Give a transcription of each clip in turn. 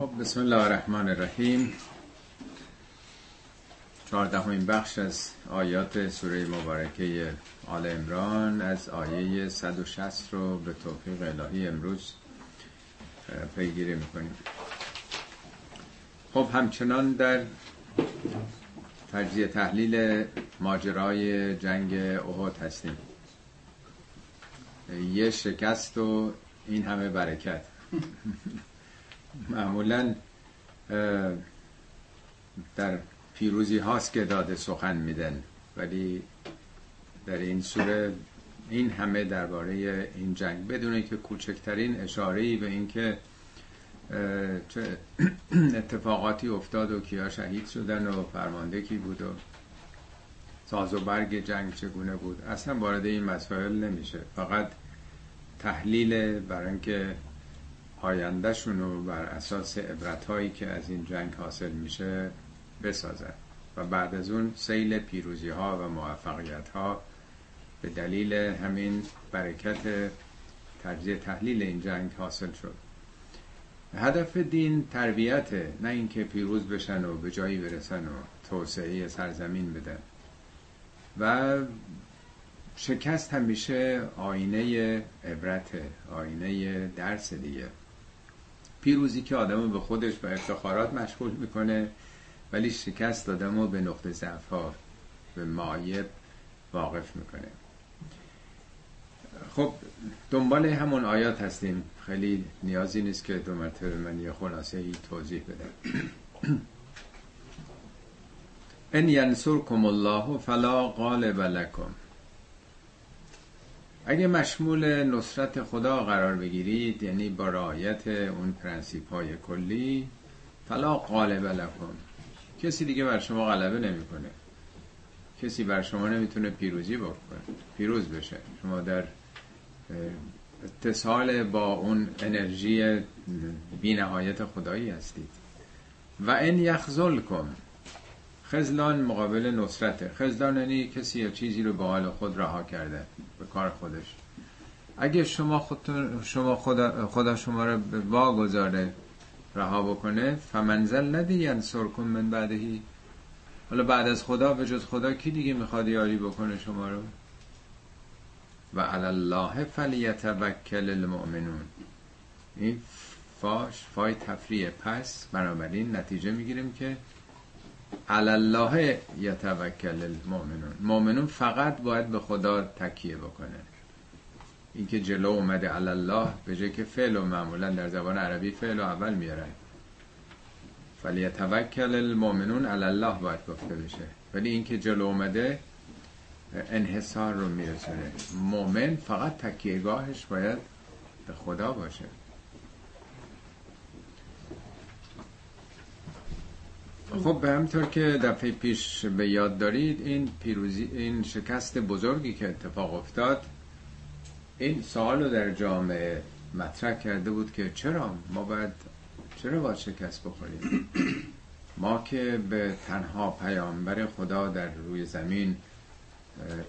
خب بسم الله الرحمن الرحیم. چهاردهمین بخش از آیات سوره مبارکه آل امران از آیه 160 رو به توفیق الهی امروز پیگیری می‌کنیم. خب همچنان در تجزیه تحلیل ماجرای جنگ احد هستیم. یه شکست و این همه برکت. معمولا در پیروزی هاست که داده سخن میدن. ولی در این سوره این همه درباره این جنگ. بدون که کوچکترین اشاره به اینکه چه اتفاقاتی افتاد و کیا شهید شدن و فرمانده کی بود و ساز و برگ جنگ چگونه بود اصلا وارد این مسائل نمیشه. فقط تحلیل برای اینکه آیندهشون رو بر اساس عبرت هایی که از این جنگ حاصل میشه بسازن و بعد از اون سیل پیروزی ها و موفقیت ها به دلیل همین برکت تجزیه تحلیل این جنگ حاصل شد. هدف دین تربیت نه اینکه پیروز بشن و به جایی برسن و توسعه سرزمین بدن. و شکست همیشه آینه عبرت آینه درس دیگه. پیروزی که آدمو به خودش و افتخارات مشغول می‌کنه ولی شکست آدمو به نقطه ضعف ها به معایب واقف می‌کنه. خب دنبال همون آیات هستیم. خیلی نیازی نیست که دو مرتبه من یه خلاصه ای توضیح بدم. ان ینصرکم الله فلا غالب لکم. اگه مشمول نصرت خدا قرار بگیرید یعنی با رعایت اون پرنسیپ های کلی فلا غالب لکم. کسی دیگه بر شما غلبه نمی‌کنه. کسی بر شما نمی‌تونه پیروزی بکنه پیروز بشه. شما در اتصال با اون انرژی بینهایت خدایی هستید. و این یخزل کن خزلان مقابل نصرته. خزلان یعنی کسی یا چیزی رو به حال خود رها کرده به کار خودش. اگه شما خودتون شما خدا, خدا شما رو به وا گذاره رها بکنه فمنزل ندی ینصر کن من بعدهی حالا بعد از خدا به جز خدا کی دیگه می‌خواد یاری بکنه شما رو؟ و علی الله فلیتوکل المؤمنون. این فاش فای تفریه پس بنابراین نتیجه می‌گیریم که الله یتوکل المؤمنون. مؤمنون فقط باید به خدا تکیه بکنه. اینکه جلو اومده الله به جای که فعل و معمولا در زبان عربی فعل و اول میارن فلیتوکل المؤمنون الله باید گفته بشه. ولی اینکه جلو اومده انحصار رو میرسونه. مؤمن فقط تکیهگاهش باید به خدا باشه. خب به همطور که دفعه پیش به یاد دارید این پیروزی این شکست بزرگی که اتفاق افتاد این سوال در جامعه مطرح کرده بود که چرا ما باید چرا باید شکست بخوریم؟ ما که به تنها پیامبر خدا در روی زمین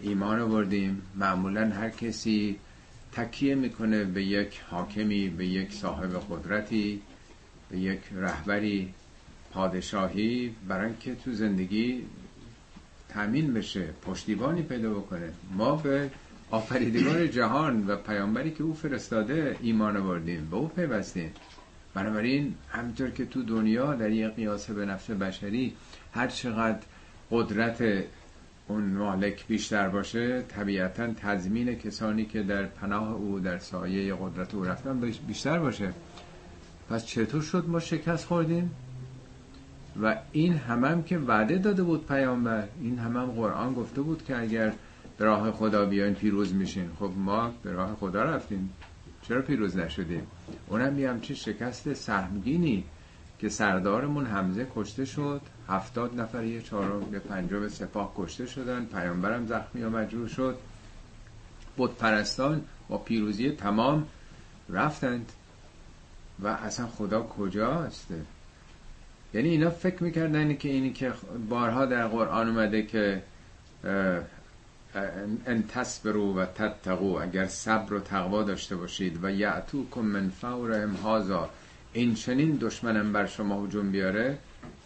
ایمان آوردیم معمولا هر کسی تکیه می‌کنه به یک حاکمی به یک صاحب قدرتی به یک رهبری پادشاهی برای اینکه تو زندگی تامین بشه پشتیبانی پیدا بکنه. ما به آفریدگار جهان و پیامبری که او فرستاده ایمان آوردیم به او پیوستیم. بنابراین همینطور که تو دنیا در یک قیاس به نفس بشری هر چقدر قدرت اون مالک بیشتر باشه طبیعتا تضمین کسانی که در پناه او در سایه قدرت او رفتن بیشتر باشه. پس چطور شد ما شکست خوردیم؟ و این همم هم که وعده داده بود پیامبر این همم هم قرآن گفته بود که اگر به راه خدا بیاین پیروز میشین. خب ما به راه خدا رفتیم. چرا پیروز نشدیم؟ اونم یه همچین شکست سهمگینی که سردارمون حمزه کشته شد. هفتاد نفر یه چهارم یه پنجم سپاه کشته شدن. پیامبرم زخمی و مجروح شد. بود پرستان با پیروزی تمام رفتند. و اصلا خدا کجاست؟ یعنی اینا فکر می‌کردن که اینی که بارها در قرآن اومده که ان تصبروا و تتقو اگر صبر و تقوا داشته باشید و یعتوکم من فورهم هازا این چنین دشمنم بر شما هجوم بیاره.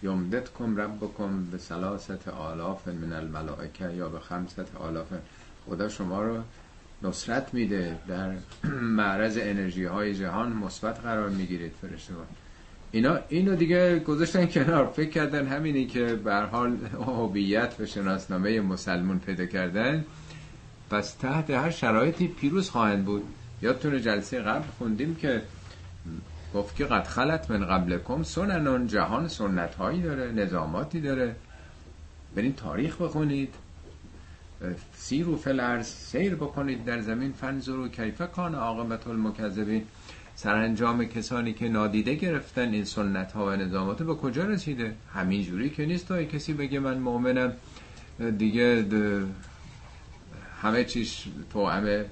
یمدد کم رب بکن به سلاست آلاف من الملائکه یا به خمست آلاف. خدا شما رو نصرت میده. در معرض انرژی های جهان مثبت قرار می‌گیرید فرشته اینا اینو دیگه گذاشتن کنار. فکر کردن همینی که به حال هویت و شناسنامه مسلمون پیدا کردن. پس تحت هر شرایطی پیروز خواهند بود. یادتونه جلسه قبل خوندیم که گفت که قد خلط من قبل کم سننون جهان سنت هایی داره نظاماتی داره. برین تاریخ بخونید. سیر و فلرز سیر بکنید در زمین. فنزر و کیفه کان عاقبت المکذبین. سرانجام کسانی که نادیده گرفتن این سنت ها و نظامات به کجا رسیده؟ همین جوری که نیست. تا کسی بگه من مؤمنم دیگه همه چیش توعمه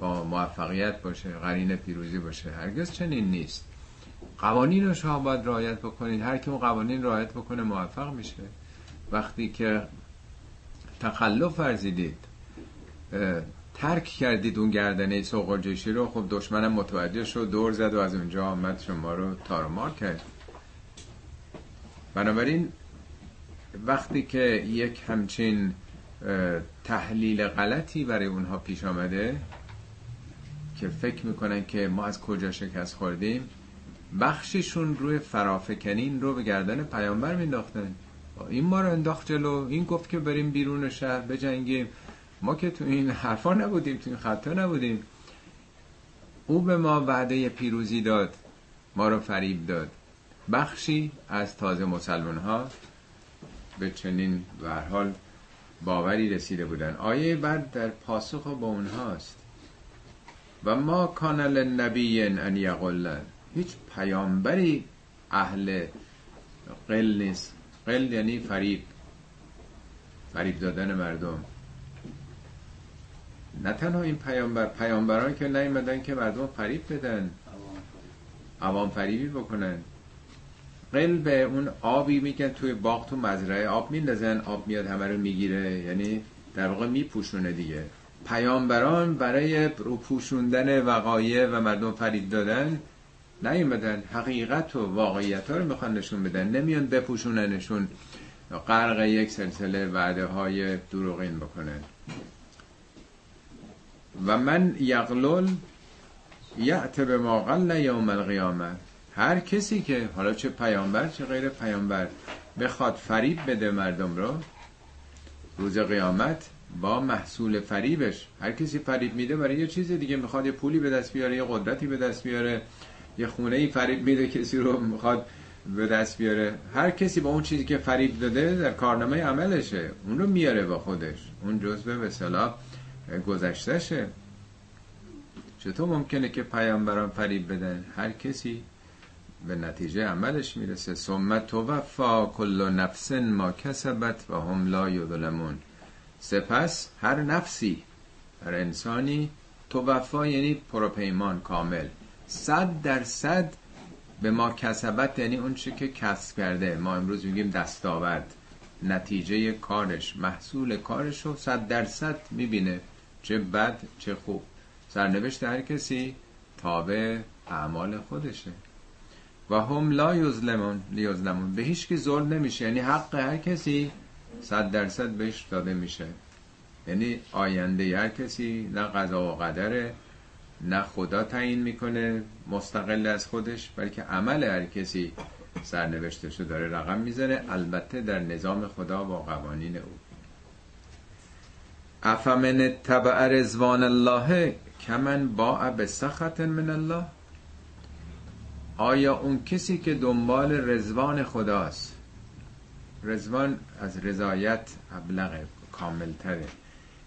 با موفقیت باشه قرین پیروزی باشه. هرگز چنین نیست. قوانین رو شما باید رعایت بکنید هر کی اون قوانین رعایت بکنه موفق میشه. وقتی که تخلف ورزیدید ترک کردید اون گردنه سوقرجشی رو. خب دشمنم متوجه شد دور زد و از اونجا آمد. شما رو تارمار کرد. بنابراین وقتی که یک همچین تحلیل غلطی برای اونها پیش آمده که فکر می‌کنن که ما از کجا شکست خوردیم بخشیشون روی فرافکنین رو به گردن پیامبر مینداختن این ما رو انداخت جلو. این گفت که بریم بیرون شهر بجنگیم. ما که تو این حرفا نبودیم تو این خطا نبودیم. او به ما وعده پیروزی داد ما رو فریب داد. بخشی از تازه مسلمان ها به چنین حال باوری رسیده بودن. آیه بعد در پاسخ با اونهاست. و ما کانال نبی ان یقلن هیچ پیامبری اهل قل نیست. قل یعنی فریب. فریب دادن مردم. نه تنها این پیامبر پیامبران که نیومدن که مردم فریب بدن. عوام فریبی بکنن. قل به اون آبی میگن توی باغ تو مزرعه آب میندازن آب میاد همه رو می‌گیره. یعنی در واقع میپوشونه دیگه. پیامبران برای رو پوشوندن وقایع و مردم فریب دادن نیومدن. حقیقت و واقعیت ها رو می‌خوان نشون بدن. نمیان بپوشوننشون. غرق یک سلسله وعده های دروغین بکنن. و من یغلل یعت به ما قل یوم القیامه هر کسی که حالا چه پیامبر چه غیر پیامبر بخواد فریب بده مردم رو روز قیامت با محصول فریبش هر کسی فریب میده برای یه چیز دیگه می‌خواد یه پولی به دست بیاره یه قدرتی به دست بیاره یه خونه ای فریب میده کسی رو می‌خواد به دست بیاره. هر کسی با اون چیزی که فریب داده در کارنامه عملشه. اون رو میاره با خودش. اون جزء به صلاح گذشتهشه. چطور ممکنه که پیامبران فریب بدن؟ هر کسی به نتیجه عملش می‌رسه. ثم توفا کل نفس ما کسبت و هم لا یظلمون. سپس هر نفسی هر انسانی توفا یعنی پروپیمان کامل. صد درصد به ما کسبت یعنی اون چی که کسب کرده. ما امروز میگیم دستاورد. نتیجه کارش محصول کارش رو صد درصد می‌بینه. چه بد چه خوب. سرنوشت هر کسی تابع اعمال خودشه. و هم لا یظلمون لیظلمون. به هیچ کی ظلم نمیشه. یعنی حق هر کسی صد درصد بهش داده میشه. یعنی آینده هر کسی نه قضا و قدره نه خدا تعیین می‌کنه مستقل از خودش بلکه عمل هر کسی سرنوشتشو داره رقم می‌زنه البته در نظام خدا با قوانین او. افمن تبع رزوان الله کمن با به سخط من الله؟ آیا اون کسی که دنبال رزوان خداست؟ رزوان از رضایت ابلغ کاملتره.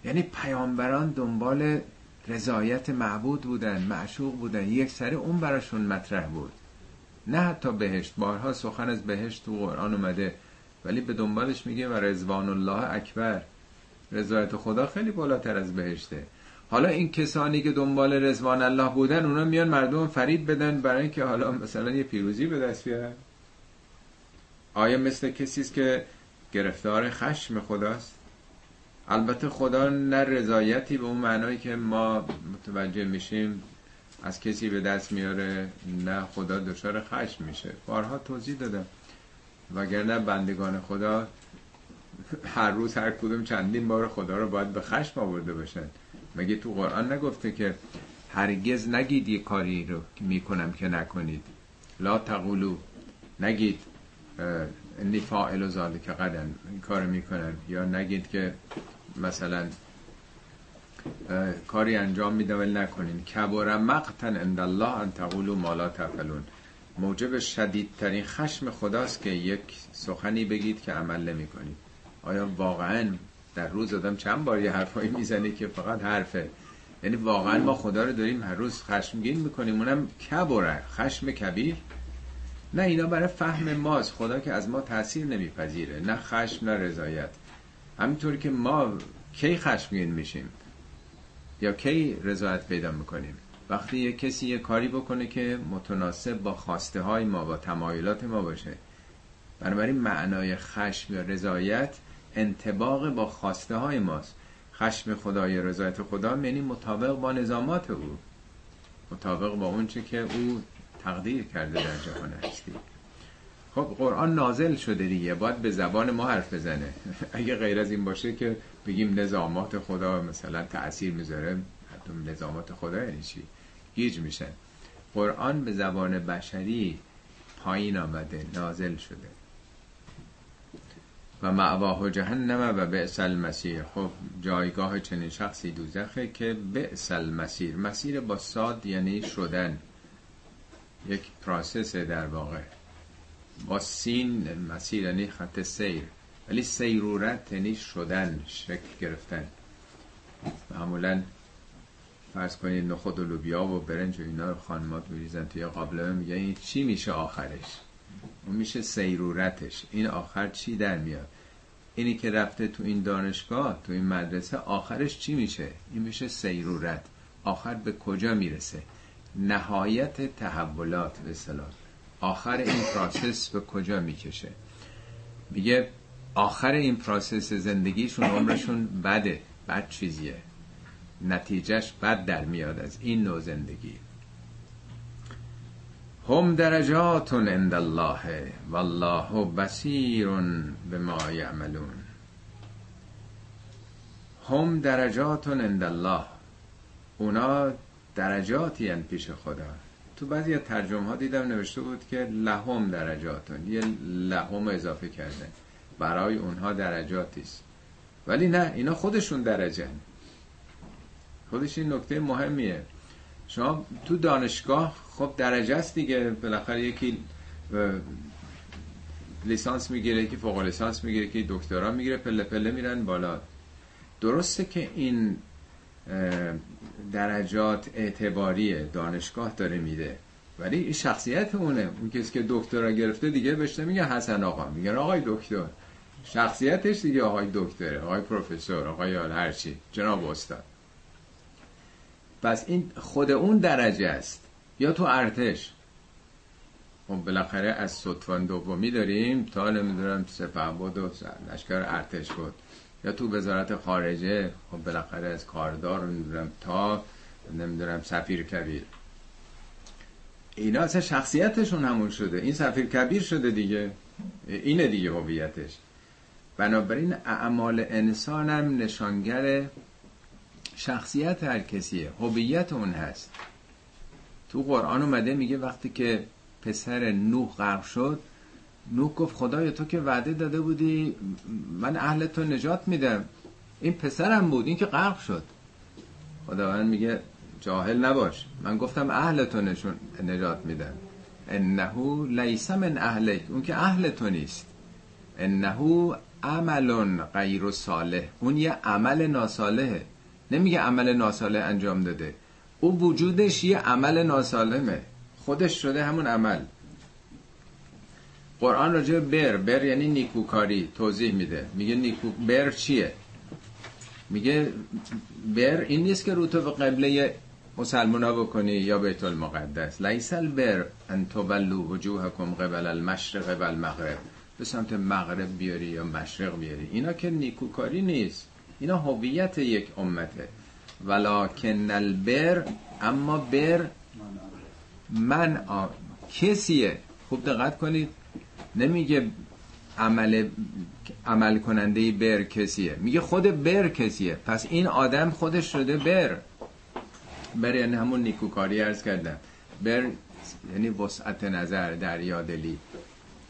یعنی پیامبران دنبال رضایت معبود بودن معشوق بودن. یک سره اون براشون مطرح بود. نه حتی بهشت. بارها سخن از بهشت تو قرآن اومده. ولی به دنبالش میگه و رزوان الله اکبر. رضایت خدا خیلی بالاتر از بهشته. حالا این کسانی که دنبال رزوان الله بودن اونا میان مردم فرید بدن برای اینکه حالا مثلا یه پیروزی به دست بیارن. آیا مثل کسی است که گرفتار خشم خداست؟ البته خدا نه رضایتی به اون معنایی که ما متوجه میشیم از کسی به دست میاره نه خدا دچار خشم میشه. بارها توضیح دادم. وگرنه بندگان خدا هر روز هر کدوم چندین بار خدا رو باید به خشم آورده باشن. مگه تو قرآن نگفته که هرگز نگید یه کاری رو می‌کنم که نکنید. لا تقولو. نگید. انی فاعل و که قدن این کار می‌کنن. یا نگید که مثلا کاری انجام میدم ولی نکنین. کبر مقتن عند الله ان تقولوا ما لا تفعلون. موجب شدیدترین خشم خداست که یک سخنی بگید که عمل نمی کنید آیا واقعا در روز آدم چند بار یه حرفایی می‌زنه که فقط حرفه؟ یعنی واقعا ما خدا رو داریم هر روز خشمگین می‌کنیم اونم کبره خشم کبیر؟ نه اینا برای فهم ماست. خدا که از ما تاثیر نمیپذیره نه خشم نه رضایت. همینطوری که ما کی خشمگین میشیم؟ یا کی رضایت پیدا می‌کنیم؟ وقتی یه کسی یه کاری بکنه که متناسب با خواسته های ما با تمایلات ما باشه بنابراین معنای خشم یا رضایت انتباق با خواسته های ماست. خشم خدا یا رضایت خدا یعنی مطابق با نظامات او. مطابق با اون چه که او تقدیر کرده در جهان هستی. خب قرآن نازل شده دیگه. باید به زبان ما حرف بزنه. اگه غیر از این باشه که بگیم نظامات خدا مثلا تأثیر می‌ذاره. حتی نظامات خدا یعنی چی؟ گیج میشن. قرآن به زبان بشری پایین آمده نازل شده. و معواه جهنم و بئس المسیر خب جایگاه چنین شخصی دوزخه که بئس المسیر مسیر با ساد یعنی شدن. یک پراسس در واقع. با سین مسیر یعنی خط سیر. ولی سیرورت یعنی شدن شکل گرفتن. معمولا فرض کنید نخود و لوبیا و برنج و اینا رو خانمات میریزن توی قابلمه میگن این چی میشه آخرش؟ میشه سیرورتش. این آخر چی در میاد؟ اینی که رفته تو این دانشگاه تو این مدرسه آخرش چی میشه؟ این میشه سیرورت. آخر به کجا می‌رسه؟ نهایت تحولات به سلام آخر این پراسس به کجا می‌کشه؟ میگه آخر این پراسس زندگیشون عمرشون بده. بد چیزیه. نتیجهش بد در میاد از این نوع زندگی. هم درجات عند الله والله بصیر بما یعملون. هم درجات عند الله. اونا درجاتی پیش خدا. تو بعضی ترجمه ها دیدم نوشته بود که لهم درجاتون یه لهم اضافه کرده. برای اونها درجاتی است. ولی نه اینا خودشون درجه خودش این نکته مهمیه. شما تو دانشگاه خب درجه است دیگه. بالاخره یکی لیسانس می‌گیره که فوق لیسانس می‌گیره که دکترا می‌گیره پله پله میرن بالا. درسته که این درجات اعتباری دانشگاه داره میده ولی این شخصیت اونه. اون کسی که دکترا گرفته دیگه بهش میگه حسن آقا میگه آقای دکتر. شخصیتش دیگه آقای دکتره آقای پروفسور آقای هرچی جناب استاد. پس این خود اون درجه است. یا تو ارتش. خب بالاخره از صدفان دومی داریم تا نمی‌دونم سپه بود و لشکر ارتش بود. یا تو وزارت خارجه خب بالاخره از کاردار نمی‌دونم تا نمی‌دونم سفیر کبیر. اینا اصلا شخصیتشون همون شده. این سفیر کبیر شده دیگه. اینه دیگه هویتش. بنابراین اعمال انسان هم نشانگر شخصیت هر کسیه. هویت اون هست. تو قرآن اومده میگه وقتی که پسر نوح غرق شد نوح گفت خدای تو که وعده داده بودی من اهل تو نجات میدم. این پسرم بود این که غرق شد. خداوند میگه جاهل نباش. من گفتم اهل تو نشون نجات میدم. انه لیس من اهلک. اون که اهل تو نیست. انه عمل غیر صالح. اون یه عمل ناصالحه نمیگه عمل ناصالح انجام داده. او وجودش یه عمل ناسالمه. خودش شده همون عمل. قرآن راجع بر بر یعنی نیکوکاری توضیح میده. میگه نیکو بر چیه؟ میگه بر این نیست که رو تو به قبله مسلمان بکنی یا بیت المقدس. لیسل بر ان تولو وجوهکم قبل المشرق و المغرب. به سمت مغرب بیاری یا مشرق بیاری. اینا که نیکوکاری نیست. اینا هویت یک امته. ولکن البر اما بر من آ... کسیه؟ خوب دقت کنید. نمیگه عمل عمل کننده بر کسیه. میگه خود بر کسیه. پس این آدم خودش شده بر. بر یعنی همون نیکوکاری ارز کردم. بر یعنی وسعت نظر دریادلی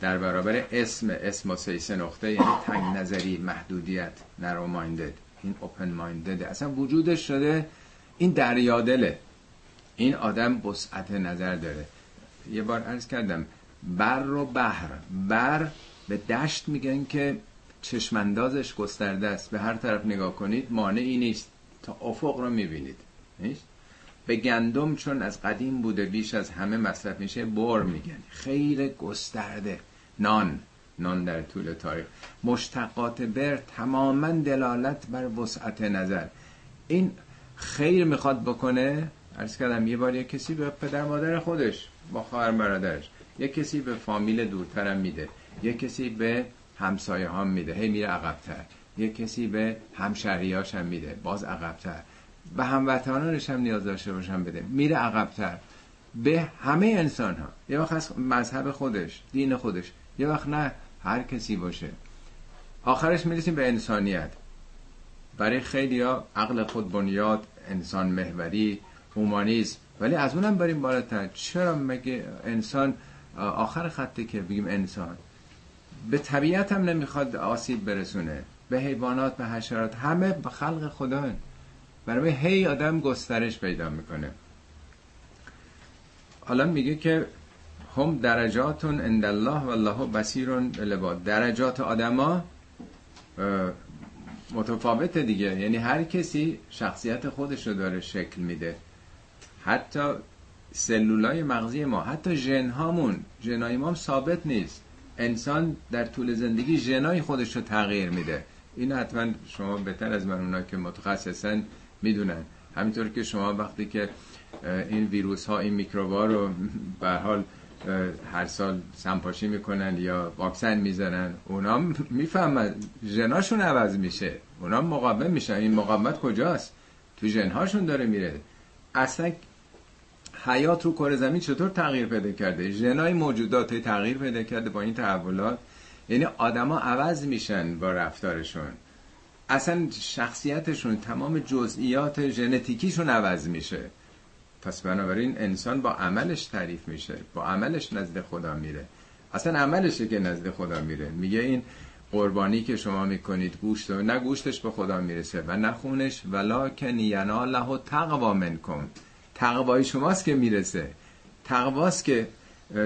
در برابر اسم اسم و نقطه یعنی تنگ نظری محدودیت نرو مایندد این اوپن مایندد اصلا وجودش شده این دریادله. این آدم وسعت نظر داره. یه بار عرض کردم بر و بحر. بر به دشت میگن که چشمندازش گسترده است. به هر طرف نگاه کنید مانعی نیست. تا افق رو می‌بینید. نیست؟ به گندم چون از قدیم بوده بیش از همه مصرف میشه بر میگن. خیر گسترده. نان نان در طول تاریخ. مشتقات بر تماما دلالت بر وسعت نظر. این خیر می‌خواد بکنه عرض کردم یه بار یه کسی به پدر مادر خودش با خواهر برادرش یه کسی به فامیل دورترم میده یه کسی به همسایه ها میده هی میره عقبتر یه کسی به همشهریاش هم میده باز عقبتر. به هموطنانش هم نیاز داشته باشم بده میره عقبتر. به همه انسان ها یه وقت مذهب خودش دین خودش یه وقت نه هر کسی باشه. آخرش می‌رسیم به انسانیت. برای خیلی ها عقل خود بنیاد انسان محوری اومانیزم ولی از اونم بریم بالاتر. چرا مگه انسان آخر خطه که بگیم انسان به طبیعت هم نمی‌خواد آسیب برسونه. به حیوانات به حشرات همه به خلق خدا برای هی آدم گسترش پیدا می‌کنه. حالا میگه که هم درجاتون عند الله و الله بصیر لباد درجات آدما متفاوت دیگه. یعنی هر کسی شخصیت خودش رو داره شکل میده. حتی سلولای مغزی ما حتی ژن هامون ژنای ما هم ثابت نیست. انسان در طول زندگی ژنای خودش رو تغییر میده. این حتما شما بهتر از من اونا که متخصصن می‌دونن. همینطور که شما وقتی که این ویروس ها این میکروبا رو به حال هر سال سمپاشی می‌کنن یا واکسن می‌زنن. اونا می‌فهمن. ژناشون عوض میشه. اونا مقاوم میشن. این مقاومت کجاست؟ تو ژنهاشون داره میره. اصلا حیات رو کره زمین چطور تغییر پیدا کرده؟ ژنای موجودات تغییر پیدا کرده با این تحولات. یعنی آدما عوض میشن با رفتارشون. اصلا شخصیتشون تمام جزئیات ژنتیکیشون عوض میشه. پس بنابراین انسان با عملش تعریف میشه با عملش نزد خدا میره. اصلا عملشه که نزد خدا میره. میگه این قربانی که شما می‌کنید گوشت نه گوشتش به خدا می‌رسه و نه خونش. ولکن یناله تقوا منکم. تقوای شماست که می‌رسه. تقواست که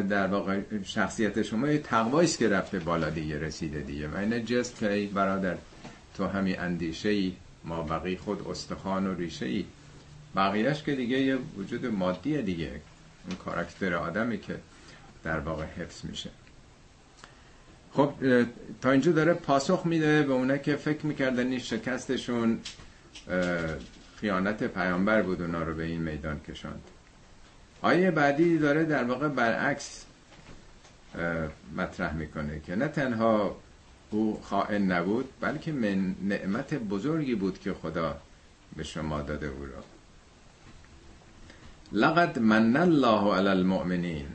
در واقع شخصیت شما یه تقواییست که رفته بالا دیگه رسیده دیگه. و اینه جست که برادر تو همی اندیشه ای ما بقی خود استخوان و ریشه ای بقیهش که دیگه یه وجود مادیه دیگه. اون کاراکتر آدمی که در واقع حفظ میشه. خب تا اینجا داره پاسخ میده به اونه که فکر می‌کردن این شکستشون خیانت پیامبر بود اونا رو به این میدان کشاند. آیه بعدی داره در واقع برعکس مطرح می‌کنه که نه تنها او خائن نبود بلکه من نعمت بزرگی بود که خدا به شما داده را. لقد من الله علی المؤمنین.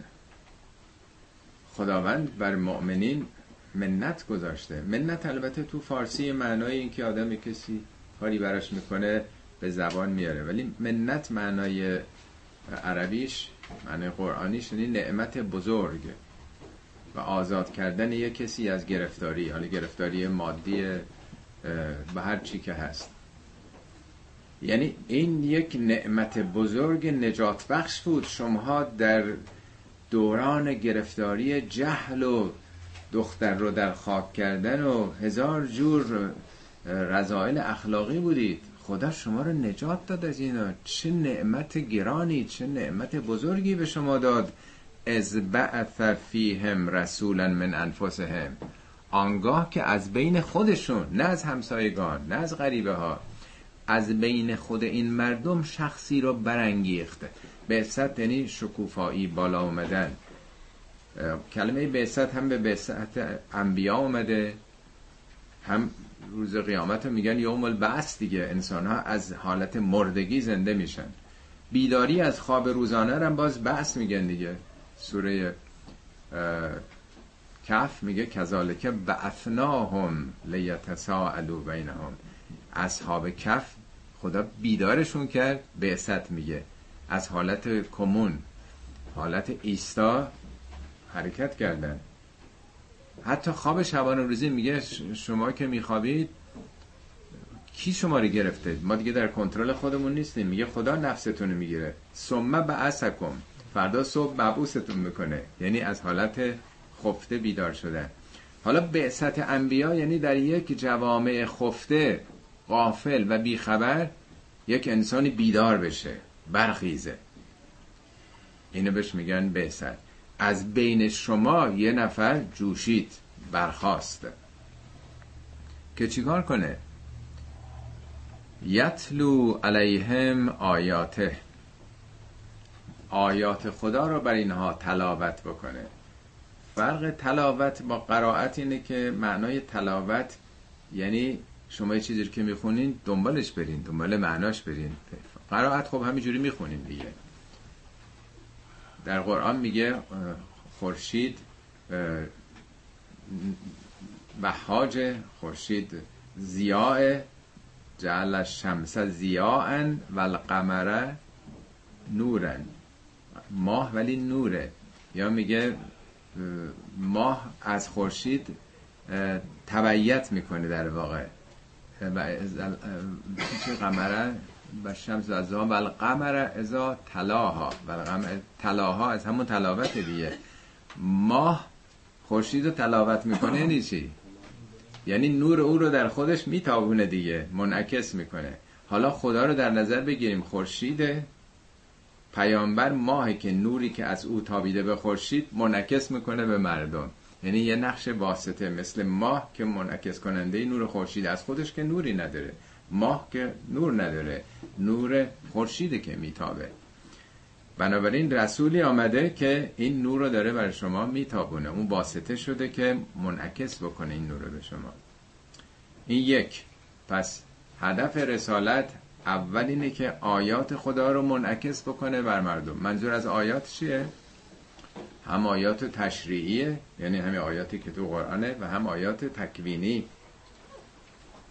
خداوند بر مؤمنین منت گذاشته. منت البته تو فارسی معنای این که آدم کسی کاری براش می‌کنه به زبان میاره. ولی منت معنای عربیش معنای قرآنیش یعنی نعمت بزرگ و آزاد کردن یک کسی از گرفتاری حالا گرفتاری مادی به هر چی که هست. یعنی این یک نعمت بزرگ نجات بخش بود. شما در دوران گرفتاری جهل و دختر رو در خاک کردن و هزار جور رضایل اخلاقی بودید. خدا شما رو نجات داد از اینا. چه نعمت گرانی چه نعمت بزرگی به شما داد. از بعث فیهم رسولا من انفسهم. آنگاه که از بین خودشون نه از همسایگان نه از غریبه ها از بین خود این مردم شخصی رو برانگیخته. بعثت یعنی شکوفایی بالا اومدن کلمه بعثت هم به بعثت انبیا اومده هم روز قیامت رو میگن یوم البعث دیگه. انسان ها از حالت مردگی زنده میشن. بیداری از خواب روزانه رو باز بحث میگن دیگه. سوره کف میگه کذالک بعثناهم لیتساءلوا بینهم. اصحاب کف خدا بیدارشون کرد بعثت میگه. از حالت کمون حالت ایستا حرکت کردن. حتی خواب شبانه روزی میگه شما که میخوابید کی شما رو گرفته؟ ما دیگه در کنترل خودمون نیستیم. میگه خدا نفستون می‌گیره. ثم بعثکم. فردا صبح مبعوثتون می‌کنه. یعنی از حالت خفته بیدار شدن. حالا بعثت انبیا یعنی در یک جوامع خفته غافل و بیخبر یک انسانی بیدار بشه برخیزه. اینو بهش میگن بعثت از بین شما یه نفر جوشید برخواست که چیکار کنه؟ یتلو علیهم آیاته. آیات خدا رو بر اینها تلاوت بکنه. فرق تلاوت با قرائت اینه که معنای تلاوت یعنی شما یه چیزی که می‌خونین دنبالش برین دنبال معناش برین. قرائت خب همینجوری می‌خونین دیگه. در قرآن میگه خورشید بهاج خورشید زیاء جعل شمس زیاء و القمر نورن. ماه ولی نوره. یا میگه ماه از خورشید تبعیت می‌کنه در واقع. چه قمره؟ و شمس از و القمر ازا تلاها. و تلاها از همون تلاوت دیگه. ماه خورشید رو تلاوت می‌کنه یعنی چی؟ یعنی نور او رو در خودش میتابونه دیگه منعکس می‌کنه. حالا خدا رو در نظر بگیریم خورشید پیامبر ماهی که نوری که از او تابیده به خورشید منعکس می‌کنه به مردم. یعنی یه نقش واسطه مثل ماه که منعکس کننده نور خورشید از خودش که نوری نداره. ماه که نور نداره. نور خورشیده که میتابه. بنابراین رسولی آمده که این نور رو داره برای شما میتابونه. اون واسطه شده که منعکس بکنه این نور رو به شما. این یک. پس هدف رسالت اول اینه که آیات خدا رو منعکس بکنه بر مردم. منظور از آیات چیه؟ هم آیات تشریعیه یعنی همه آیاتی که تو قرآنه و هم آیات تکوینی.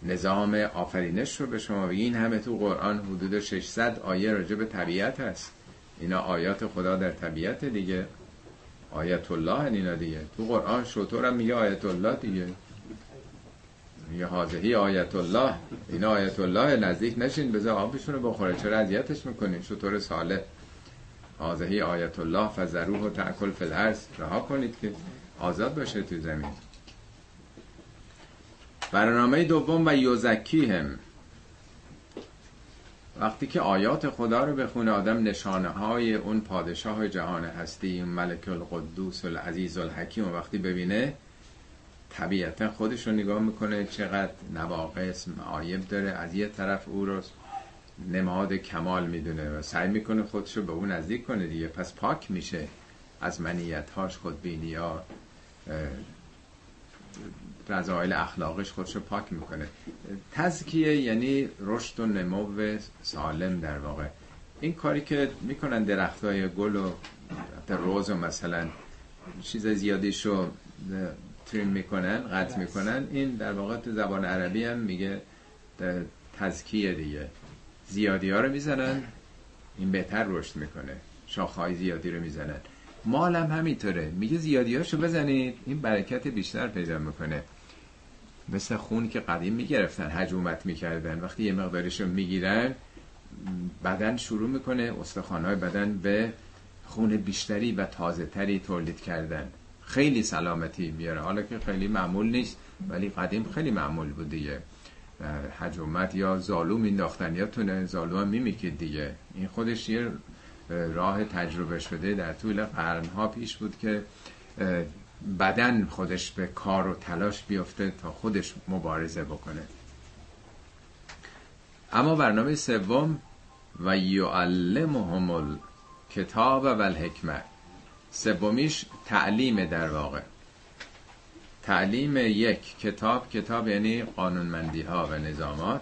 نظام آفرینش رو به شما بگین همه تو قرآن حدود 600 آیه راجع به طبیعت هست. اینا آیات خدا در طبیعت دیگه. آیت الله اینا دیگه. تو قرآن شطور هم میگه آیت الله دیگه. میگه حاضهی آیت الله اینا آیت الله نزدیک نشین بذار آبشون رو بخوره. چرا اذیتش می‌کنین؟ شطور ساله حاضهی آیت الله فزروه و تأکل فلرس رها کنید که آزاد باشه تو زمین. برنامه دوم و یوزکی هم وقتی که آیات خدا رو بخونه آدم نشانه های اون پادشاه جهان هستی ملک القدوس العزیز الحکیم وقتی ببینه طبیعتا خودش رو نگاه می‌کنه چقدر نواقص معایب داره از یه طرف او رو نماد کمال می‌دونه و سعی می‌کنه خودش رو به اون نزدیک کنه دیگه. پس پاک میشه از منیت هاش خودبینی ها رضایل اخلاقش خودش رو پاک می‌کنه. تزکیه یعنی رشد و نمو سالم در واقع. این کاری که می‌کنن درخت های گل و روز و مثلا چیز زیادیش رو تریم می‌کنن قطع می‌کنن. این در واقع تو زبان عربی هم میگه تزکیه دیگه. زیادی ها رو می‌زنن. این بهتر رشد می‌کنه. شاخهای زیادی رو می‌زنن. مال هم همینطوره. میگه زیادی هاشو بزنید. این برکت بیشتر پیدا می‌کنه. مثل خون که قدیم می‌گرفتن حجومت می‌کردن. وقتی یه مقدارش رو می‌گیرن بدن شروع می‌کنه استخوانهای بدن به خون بیشتری و تازه تری تولید کردن. خیلی سلامتی میاره. حالا که خیلی معمول نیست ولی قدیم خیلی معمول بود دیگه. حجومت یا زالو مینداختن یا تونه زالو هم میمیکید دیگه. این خودش یه راه تجربه شده در طول قرنها پیش بود که بدن خودش به کار و تلاش بیفته تا خودش مبارزه بکنه. اما برنامه سوم و یعلمهم کتاب و الحکمه سومیش تعلیم در واقع. تعلیم یک کتاب کتاب یعنی قانونمندی ها و نظامات.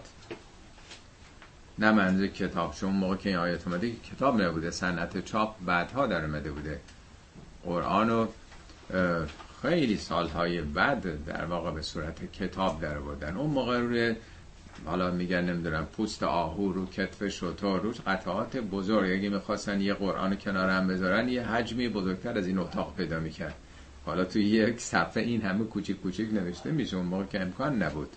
نه منظور کتاب شما موقع که این آیت اومده کتاب نبوده صنعت چاپ بعدها در اومده بوده. قرآن رو خیلی سالهای بعد در واقع به صورت کتاب در بودن اون موقع روی حالا میگن نمی‌دونم پوست آهو رو کتف شطور روش قطعات بزرگ. اگه می‌خواستن یه قرآن کنار هم بذارن یه حجمی بزرگتر از این اتاق پیدا می‌کرد. حالا توی یک صفحه این همه کوچیک کوچیک نوشته میشه اون موقع که امکان نبود.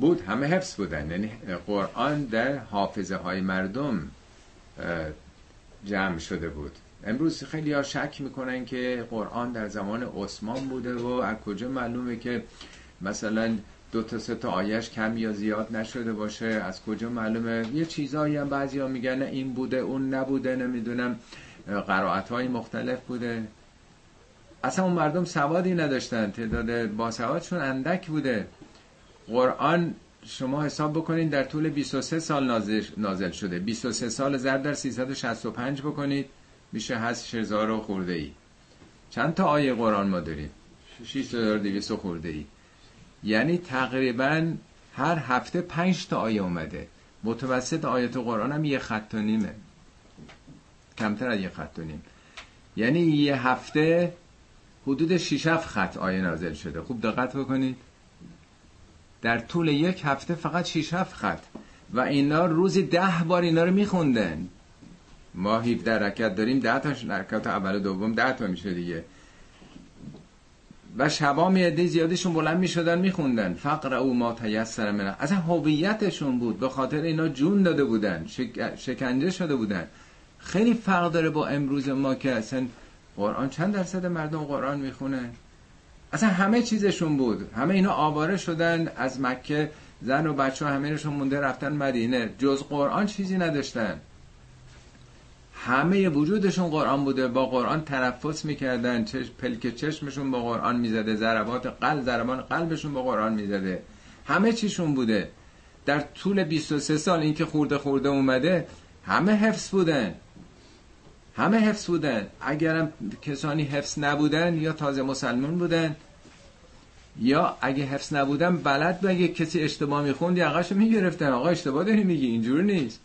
بود همه حفظ بودن. یعنی قرآن در حافظه های مردم جمع شده بود. امروز خیلی ها شک می‌کنن که قرآن در زمان عثمان بوده و از کجا معلومه که مثلا دو تا سه تا آیش کم یا زیاد نشده باشه؟ از کجا معلومه؟ یه چیزایی هم بعضی ها میگن این بوده اون نبوده نمی‌دونم. قرائت های مختلف بوده. اصلا اون مردم سوادی نداشتن. تعداد باسوادشون اندک بوده. قرآن شما حساب بکنید در طول 23 سال نازل, شده. 23 سال ضرب در 365 بکنید. میشه هست هزار و خورده ای چند تا آیه قرآن ما داریم؟ 6200 خورده ای یعنی تقریبا هر هفته پنج تا آیه اومده. متوسط آیت قرآن هم یه خط و نیمه. کمتر از یه خط و نیم. یعنی یه هفته حدود 6 خط آیه نازل شده. خوب دقت بکنید. در طول یک هفته فقط 6 خط. و اینا روزی ده بار اینا رو میخوندن. ما 17 رکت داریم 10 تا رکت اول و دوم 10 تا میشه دیگه. و شبا میعده زیادشون بلند می‌شدن میخوندن. فقر او ما تیسر منه. اصلا هویتشون بود. به خاطر اینا جون داده بودن. شک... شکنجه شده بودن. خیلی فرق داره با امروز ما که اصلا قرآن چند درصد مردم قرآن می‌خونه؟ اصلا همه چیزشون بود. همه اینا آواره شدن. از مکه زن و بچه ها همه مونده رفتن مدینه. جز قرآن چیزی نداشتن. همه وجودشون قرآن بوده. با قرآن تنفس می‌کردن. چش پلک چشمشون با قرآن می‌زده. ضربات قلب ضربان قلبشون با قرآن می‌زده. همه چیشون بوده. در طول 23 سال این که خورده خورده اومده همه حفظ بودن. همه حفظ بودن. اگرم کسانی حفظ نبودن یا تازه مسلمان بودن یا اگه حفظ نبودن بلد بگه کسی اشتباه می‌خوند یقاشو می‌گرفتن. آقا اشتباه داری میگی اینجوری نیست.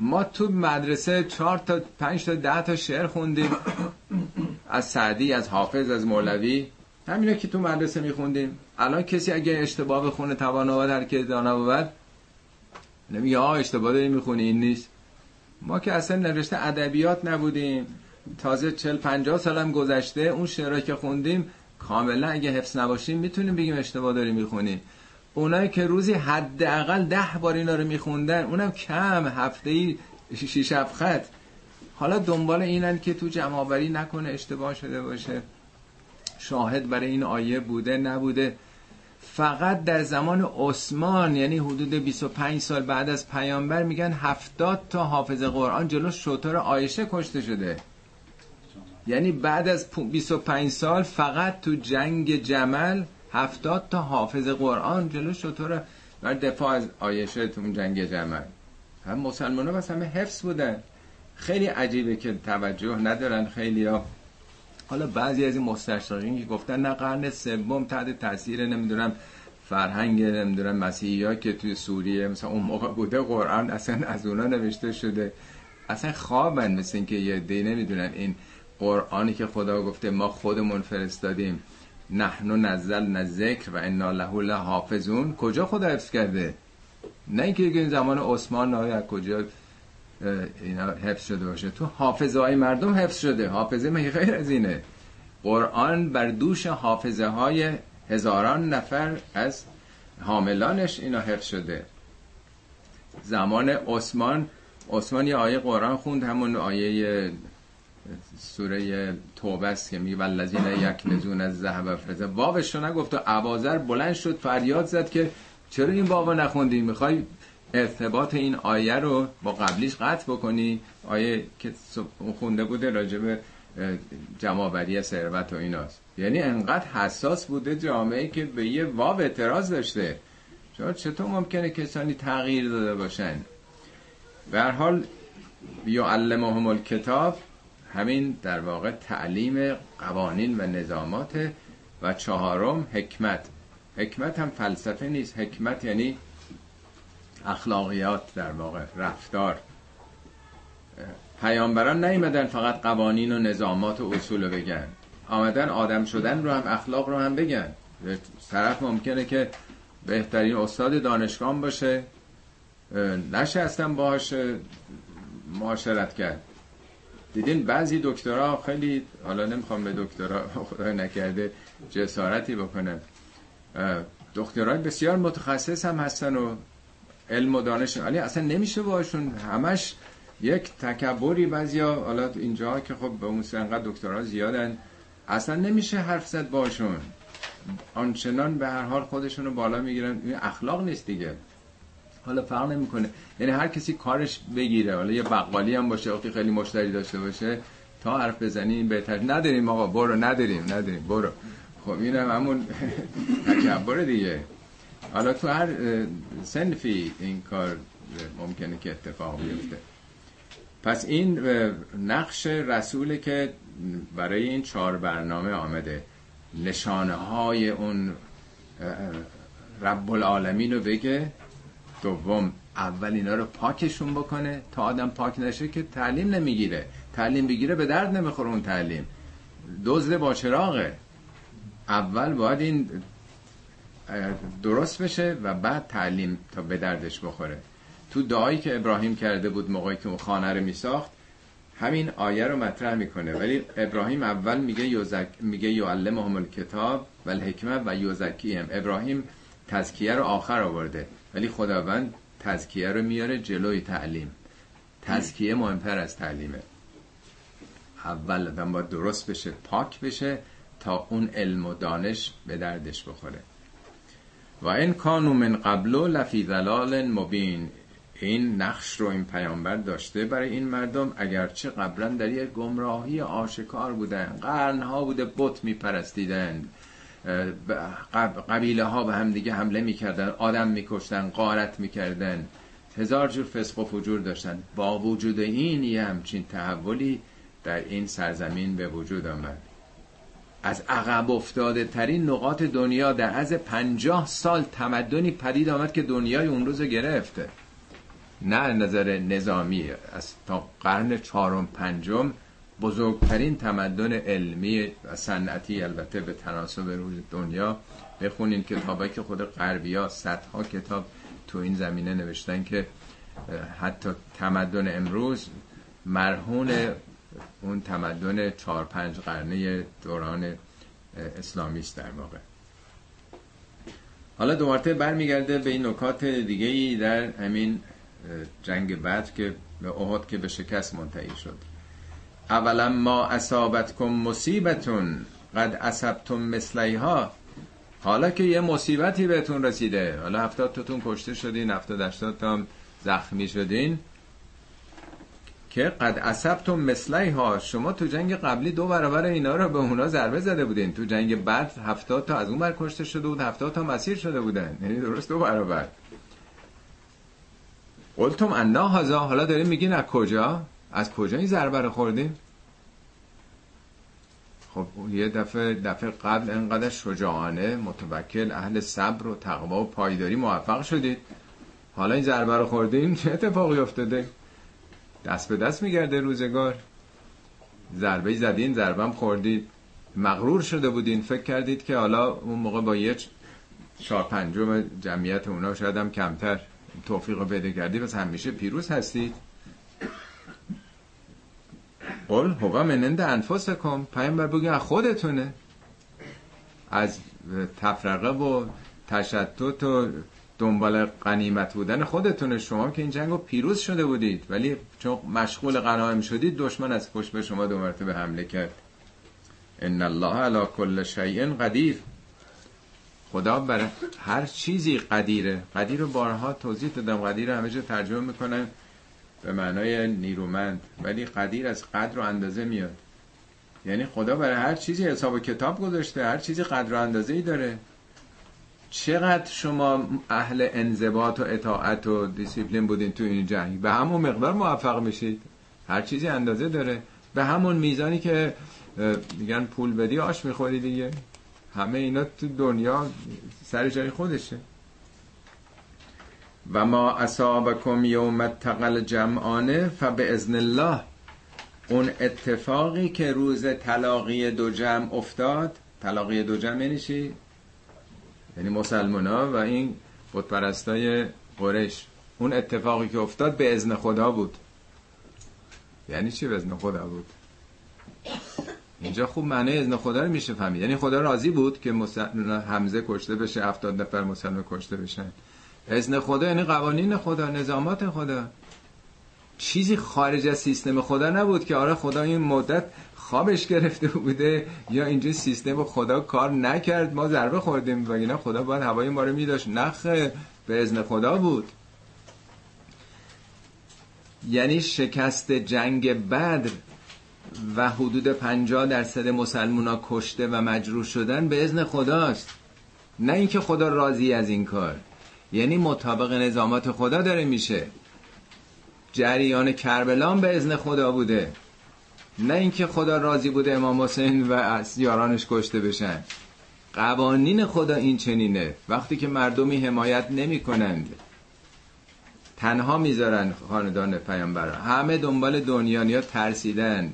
ما تو مدرسه چهار تا پنج تا ده تا شعر خوندیم. از سعدی از حافظ از مولوی. همینه که تو مدرسه میخوندیم. الان کسی اگه اشتباه بخونه توان آورد هر که دانا بود نمیگه آه اشتباه داری می‌خونی این نیست. ما که اصلا نوشته ادبیات نبودیم. تازه چل پنجاه سالم گذشته اون شعرها که خوندیم کاملا اگه حفظ نباشیم می‌تونیم بگیم اشتباه داری می‌خونیم. اونایی که روزی حداقل ده بار اینا رو میخوندن اونم کم هفته ای شیش خط. حالا دنبال اینن که تو جمع نکنه اشتباه شده باشه. شاهد برای این آیه بوده نبوده. فقط در زمان عثمان یعنی حدود 25 سال بعد از پیامبر میگن 70 تا حافظ قرآن جلو شطور آیشه کشته شده. یعنی بعد از 25 سال فقط تو جنگ جمل هفتاد تا حافظ قرآن جلو شطور بر دفاع از آیشه تو اون جنگ جمل. هم مسلمان ها بس همه حفظ بودن. خیلی عجیبه که توجه ندارن خیلی ها حالا بعضی از این مستشرقین که گفتن نه قرن سوم تحت تاثیر نمی‌دونم فرهنگ نمی‌دونم مسیحی ها که توی سوریه مثلا اون موقع بوده قرآن اصلا از اونا نوشته شده. اصلا خوابن مثل اینکه یه دی نمی‌دونن این قرآنی که خدا گفته ما خودمون فرستادیم. نحنو نزل ذکر و انا له لحافظون. کجا خدا حفظ کرده؟ نه اینکه این زمان عثمان نه کجا اینا حفظ شده باشه. تو حافظه های مردم حفظ شده. حافظه می غیر از اینه؟ قرآن بر دوش حافظه های هزاران نفر از حاملانش اینا حفظ شده. زمان عثمان عثمان یه آیه قرآن خوند همون آیه سوره توبه است که میگه والذین یکنزون از ذهب فضه. واوش رو نگفت و عوازر بلند شد فریاد زد که چرا این واو نخوندی می‌خوای ارتباط این آیه رو با قبلیش قطع بکنی. آیه که خونده بوده راجب جمعوری ثروت و ایناست. یعنی انقدر حساس بوده جامعه که به یه واو اعتراض داشته. چرا؟ چطور ممکنه کسانی تغییر داده باشن؟ به هر حال یعلمهم الکتاب همین در واقع تعلیم قوانین و نظامات. و چهارم حکمت. حکمت هم فلسفه نیست. حکمت یعنی اخلاقیات در واقع رفتار. پیامبران نیومدن فقط قوانین و نظامات و اصول رو بگن. آمدن آدم شدن رو هم اخلاق رو هم بگن. طرف ممکنه که بهترین استاد دانشگاه باشه. نشه اصلا باهاش معاشرت کرد. دیدین بعضی دکترها خیلی حالا نمی‌خوام به دکترها خدا نکرده جسارتی بکنم. دکترای بسیار متخصص هم هستن و علم و دانش. ولی اصلا نمیشه باشون همش یک تکبری بعضیا حالا اینجا که خب به اون انقدر دکترها زیادن اصلا نمیشه حرف زد باشون آنچنان به هر حال خودشونو بالا می‌گیرن. این اخلاق نیست دیگه. حالا فرق نمی‌کنه. یعنی هر کسی کارش بگیره. حالا یه بقالی هم باشه وقتی خیلی مشتری داشته باشه تا حرف بزنی بهتر. نداریم آقا برو نداریم نداریم برو. خب اینم همون تکبر دیگه. حالا تو هر سنفی این کار ممکنه که اتفاق بیفته. پس این نقش رسوله که برای این چهار برنامه آمده. نشانه های اون رب العالمین رو بگه. دوم اول اینا رو پاکشون بکنه تا آدم پاک نشه که تعلیم نمی‌گیره. تعلیم بگیره به درد نمی‌خوره اون تعلیم. دزد با چراغه. اول باید این درست بشه و بعد تعلیم تا به دردش بخوره. تو دعایی که ابراهیم کرده بود موقعی که اون خانه رو میساخت همین آیه رو مطرح می‌کنه. ولی ابراهیم اول میگه یوزک میگه یعلمهم الکتاب و الحکمه و یوزکیهم. ابراهیم تزکیه رو آخر آورده ولی خداوند تزکیه رو میاره جلوی تعلیم. تزکیه مهمتر از تعلیمه. اول آدم باید درست بشه پاک بشه تا اون علم و دانش به دردش بخوره. و این کانو من قبلو لفی ضلال مبین. این نقش رو این پیامبر داشته برای این مردم اگرچه قبلا در یک گمراهی آشکار بودن قرنها بوده بت میپرستیدند. قبیله ها به هم دیگه حمله می‌کردن آدم میکشتن قارت می‌کردن. هزار جور فسق و فجور داشتن. با وجود این یه همچین تحولی در این سرزمین به وجود آمد. از عقب افتاده ترین نقاط دنیا در از پنجاه سال تمدنی پدید آمد که دنیای اون روز گرفته. نه نظر نظامی از تا قرن چهارم پنجم بزرگترین تمدن علمی و صنعتی البته به تناسب روز دنیا. بخونین کتابایی که خود غربی ها صدها کتاب تو این زمینه نوشتن که حتی تمدن امروز مرهون اون تمدن چهار پنج قرنه دوران اسلامی است در واقع حالا دو مرتبه برمیگرده به این نکات دیگه ای در همین جنگ بدر که به احد که به شکست منتهی شد. اولا ما اصابتکم مصیبتون قد اصبتم مثلیها. حالا که یه مصیبتی بهتون رسیده حالا هفتاد تاتون کشته شدین هفتاد هشتاد تا زخمی شدین. که قد اصبتم مثلیها. شما تو جنگ قبلی دو برابر اینا رو به اونا ضربه زده بودین. تو جنگ بعد هفتاد تا از اون بر کشته شده بود هفتاد تا مسیر شده بودن. یعنی درست دو برابر. قلتم انا هزا حالا داریم میگین از کجا؟ از کجا این ضربه رو خوردیم خب یه دفعه دفعه قبل انقدر شجاعانه متوکل اهل صبر و تقوا و پایداری موفق شدید. حالا این ضربه رو خوردیم چه اتفاقی افتاده؟ دست به دست میگرده روزگار. ضربه زدین ضربه هم خوردید. مغرور شده بودین. فکر کردید که حالا اون موقع با یه چهار پنجم جمعیت اونا شاید هم کمتر توفیق رو بده کردی. پس همیشه پیروز هستید. قل هوا منند انفاس کن پیامبر بگی از خودتونه. از تفرقه و تشتت و دنبال قنیمت بودن خودتونه شما که این جنگ پیروز شده بودید. ولی چون مشغول غنایم شدید دشمن از پشت به شما دو مرتبه حمله کرد. ان الله علی کل شیء قدیر. خدا بر هر چیزی قدیره. قدیر رو بارها توضیح دادم. قدیر رو همه ترجمه می‌کنن به معنای نیرومند. ولی قدیر از قدر و اندازه میاد. یعنی خدا برای هر چیزی حساب و کتاب گذاشته هر چیزی قدر و اندازه ای داره. چقدر شما اهل انضباط و اطاعت و دیسیپلین بودین تو این جنگ؟ به همون مقدار موفق میشید. هر چیزی اندازه داره. به همون میزانی که میگن پول بدی آش می‌خوری دیگه. همه اینا تو دنیا سر جای خودشه. و ما اصابکم یوم التقل جمعانه فباذن الله. اون اتفاقی که روز طلاقی دو جمع افتاد طلاقی دو جمع یعنی؟ یعنی مسلمان ها و این بودپرستای قرش اون اتفاقی که افتاد به ازن خدا بود. یعنی چی به ازن خدا بود؟ اینجا خوب معنی ازن خدا رو میشه فهمید. یعنی خدا راضی بود که حمزه کشته بشه هفتاد نفر مسلمان کشته بشن. ازن خدا یعنی قوانین خدا نظامات خدا. چیزی خارج از سیستم خدا نبود که آره خدا این مدت خوابش گرفته بوده یا اینجا سیستم خدا کار نکرد؟ ما ضربه خوردیم و اینا. خدا باید هوای ما رو میداشت. نخه به ازن خدا بود. یعنی شکست جنگ بدر و حدود 50 درصد مسلمونا کشته و مجروح شدن به ازن خداست. نه اینکه خدا راضی از این کار. یعنی مطابق نظامات خدا داره میشه. جریان کربلان به ازن خدا بوده. نه اینکه خدا راضی بوده امام حسین و از یارانش کشته بشن. قوانین خدا این چنینه. وقتی که مردمی حمایت نمی کنند تنها می‌ذارن خاندان پیامبر. همه دنبال دنیا ترسیدن.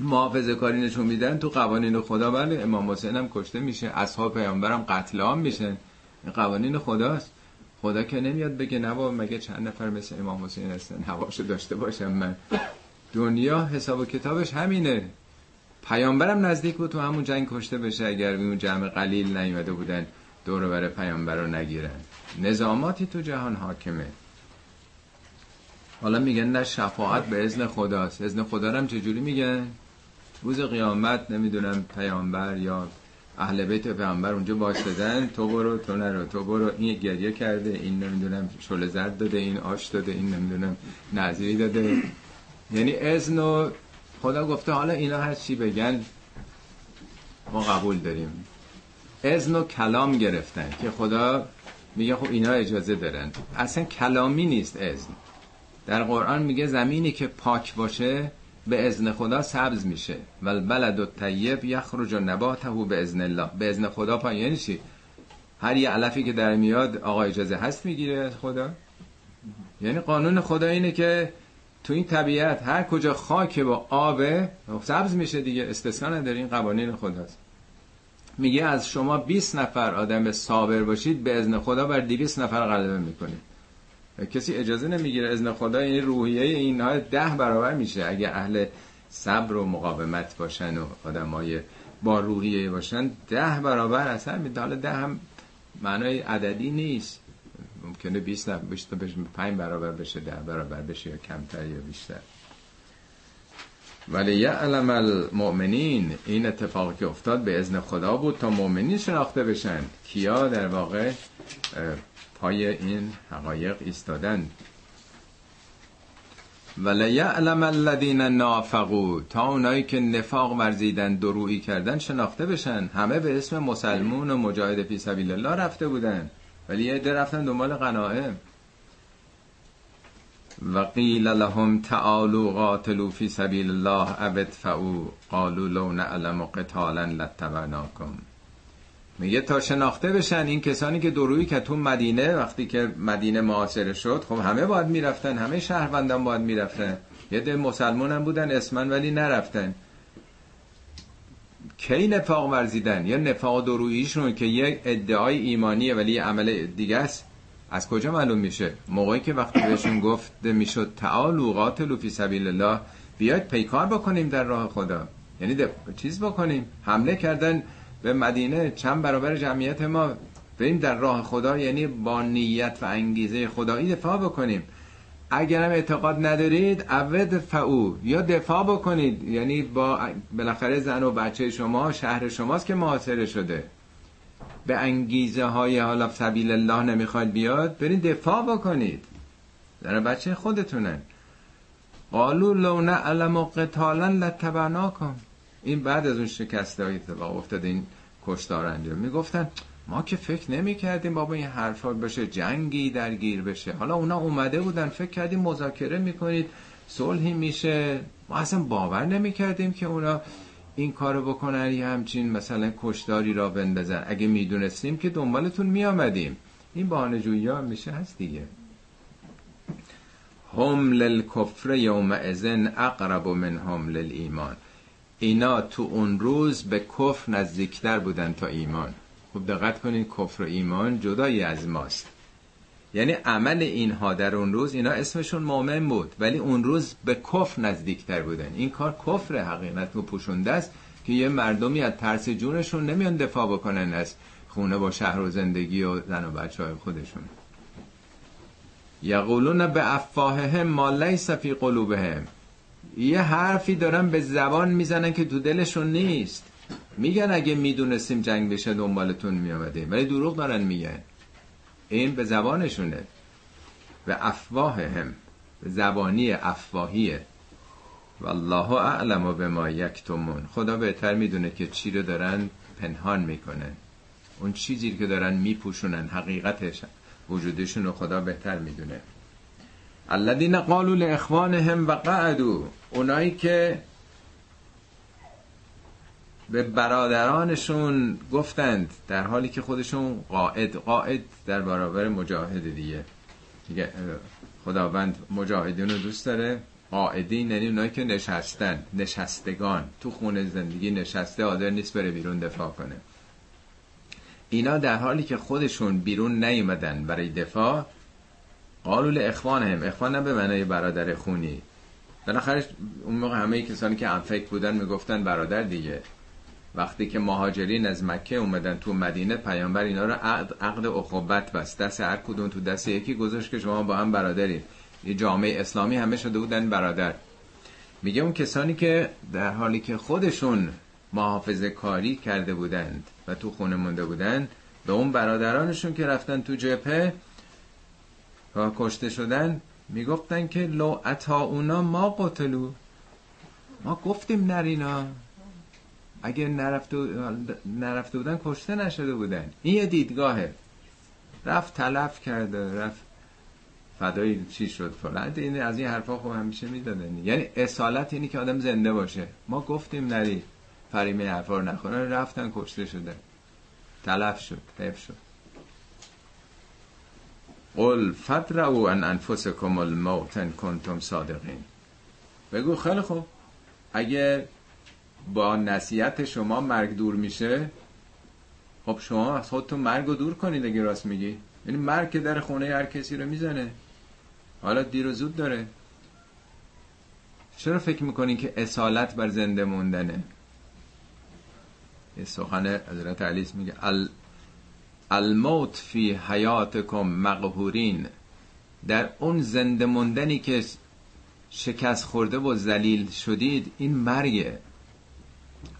محافظه کاری نشون میدن تو قوانین خدا. بله امام حسین هم کشته میشه. اصحاب پیامبرم قتل عام میشن. این قوانین خداست. خدا که نمیاد بگه نبا مگه چند نفر مثل امام حسین هستن؟ هواشو داشته باشم من. دنیا حساب و کتابش همینه. پیامبرم نزدیک بود تو همون جنگ کشته بشه اگر اون جمع قلیل نیومده بودن دور بر پیامبر رو نگیرن. نظاماتی تو جهان حاکمه. حالا میگن نه شفاعت به ازن خداست. ازن خدا هم چجوری میگن؟ روز قیامت نمی‌دونم پیامبر یا اهل بیت پیامبر اونجا واسطدن تو برو تو نرو تو برو. این گریه کرده. این نمی‌دونم شل زرد داده این آش داده این نمی‌دونم نظری داده. یعنی اذن و خدا گفته حالا اینا هر چی بگن ما قبول داریم. اذن و کلام گرفتن که خدا میگه خب اینا اجازه دارن. اصلا کلامی نیست اذن. در قرآن میگه زمینی که پاک باشه به ازن خدا سبز میشه. و البلد الطیب یخرج نباته به ازن الله. به ازن خدا پاک یعنی چی؟ هر یه علفی که در میاد آقا اجازه هست می‌گیره خدا؟ یعنی قانون خدا اینه که تو این طبیعت هر کجا خاک با آب سبز میشه دیگه استثنا نداره این قوانین خداست میگه از شما 20 نفر آدم صابر باشید به ازن خدا بر 200 نفر غلبه می‌کنید. کسی اجازه نمی‌گیره ازن خدا یعنی روحیه اینها ده برابر میشه. اگه اهل صبر و مقاومت باشن و آدمای با روحیه باشن ده برابر اثر میده. حالا ده هم معنای عددی نیست. ممکنه 20 بشه 5 برابر بشه ده برابر بشه یا کمتر یا بیشتر. ولی یعلم المؤمنین این اتفاقی که افتاد به ازن خدا بود تا مؤمنین شناخته بشن. کیا در واقع پای این حقایق ایستادن؟ ولی یعلم الذین نافقو تا اونایی که نفاق ورزیدن درویی کردن شناخته بشن. همه به اسم مسلمون و مجاهد فی سبیل الله رفته بودن. ولی یه عده رفتن دنبال غنائم و قیل لهم تعالوا قاتلوا فی سبیل الله او ادفعوا قالوا لو نعلم قتالا لاتبعناکم. میگه تا شناخته بشن این کسانی که درویی که تو مدینه وقتی که مدینه معاصره شد خب همه باید می‌رفتن همه شهروندان باید می‌رفتن. یه ده مسلمان هم بودن اسمن ولی نرفتن. کی نفاق ورزیدن؟ یا نفاق درویشون که یک ادعای ایمانیه ولی یه عمل دیگه است. از کجا معلوم میشه؟ موقعی که وقتی بهشون گفته می‌شد تعالوا قاتلوا فی سبیل الله بیاید پیکار بکنیم در راه خدا. یعنی چیز بکنیم؟ حمله کردن به مدینه چند برابر جمعیت ما بریم در راه خدا یعنی با نیت و انگیزه خدایی دفاع بکنیم. اگر هم اعتقاد ندارید اود فعو. یا دفاع بکنید. یعنی با بالاخره زن و بچه شما شهر شماست که محاصره شده. به انگیزه های حالا سبیل الله نمی‌خواید بیاد برید دفاع بکنید. زن بچه خودتونه قالو لو نعلم قتالا لتبعناکم. این بعد از اون شکسته های اتفاق افتاد این کشتار انجام می‌گفتن ما که فکر نمی کردیم بابا این حرفا بشه جنگی درگیر بشه. حالا اونا اومده بودن فکر کردیم مذاکره می‌کنید صلحی میشه. ما اصلا باور نمی کردیم که اونا این کارو بکنن یا همچین مثلا کشداری را بندازن. اگه می‌دونستیم که دنبالتون میامدیم این بهانه جویی ها میشه هست دیگه. هم للکفر یوم ازن اقرب من هم للایمان. اینا تو اون روز به کفر نزدیکتر بودن تا ایمان. خوب دقت کنید کفر و ایمان جدایی از ماست. یعنی عمل اینها در اون روز اینا اسمشون مؤمن بود ولی اون روز به کفر نزدیکتر بودن. این کار کفر حقیقت رو پوشونده است که یه مردمی از ترس جونشون نمیان دفاع بکنن از خونه با شهر و زندگی و زن و بچه های خودشون. یقولون به افواههم ما لیس فی قلوبهم. یه حرفی دارن به زبان می‌زنن که تو دلشون نیست. میگن اگه می‌دونستیم جنگ بشه دنبالتون میامدیم ولی دروغ دارن میگن. این به زبانشونه. و افواههم. به زبانی افواهیه. والله اعلم به ما یکتمون. خدا بهتر می‌دونه که چی رو دارن پنهان می‌کنن. اون چیزی که دارن میپوشونن حقیقتش وجودشون رو خدا بهتر می‌دونه. الذين قالوا لاخوانهم وقعدوا. اونایی که به برادرانشون گفتند در حالی که خودشون قائد قائد در برابر مجاهد دیگه. خداوند مجاهدین رو دوست داره. قائدین یعنی اونایی که نشستن نشستگان. تو خونه زندگی نشسته آدر نیست بره بیرون دفاع کنه. اینا در حالی که خودشون بیرون نیومدن برای دفاع قالول اخوان هم اخوان به معنای برادر خونی. بالاخره اون موقع همه کسانی که انفک بودن می‌گفتن برادر دیگه. وقتی که مهاجرین از مکه اومدن تو مدینه پیامبر اینا رو عقد, عقد اخوبت بست. دست هر کدوم تو دست یکی گذاشت که شما با هم برادرید یه جامعه اسلامی همه شده بودن برادر. میگه اون کسانی که در حالی که خودشون محافظه کاری کرده بودند و تو خونه مونده بودند به اون برادرانشون که رفتن تو جبهه و کشته شدن می‌گفتن که لو اتا اونا ما قتلو ما گفتیم نرینا اگه نرفته, بودن کشته نشده بودن. این یه دیدگاهه. رفت تلف کرده رفت فدای چی شد فلان. این از این حرفا خب همیشه می‌دادن یعنی اصالت اینی که آدم زنده باشه. ما گفتیم نری فریمه حرفا رو رفتن کشته شده. تلف شد حیف شد. قل فدرعو ان انفسکم الموت ان کنتم صادقین. بگو خیلی خوب. اگه با نصیحت شما مرگ دور میشه خب شما از خودتون مرگ رو دور کنید اگه راست میگی. یعنی مرگ که در خونه هر کسی رو می‌زنه. حالا دیر و زود داره. چرا فکر می‌کنین که اصالت بر زنده موندنه؟ یه سخن حضرت علی میگه ال... الموت فی حیاتکم مقهورین. در اون زنده موندنی که شکست خورده و ذلیل شدید این مرگه.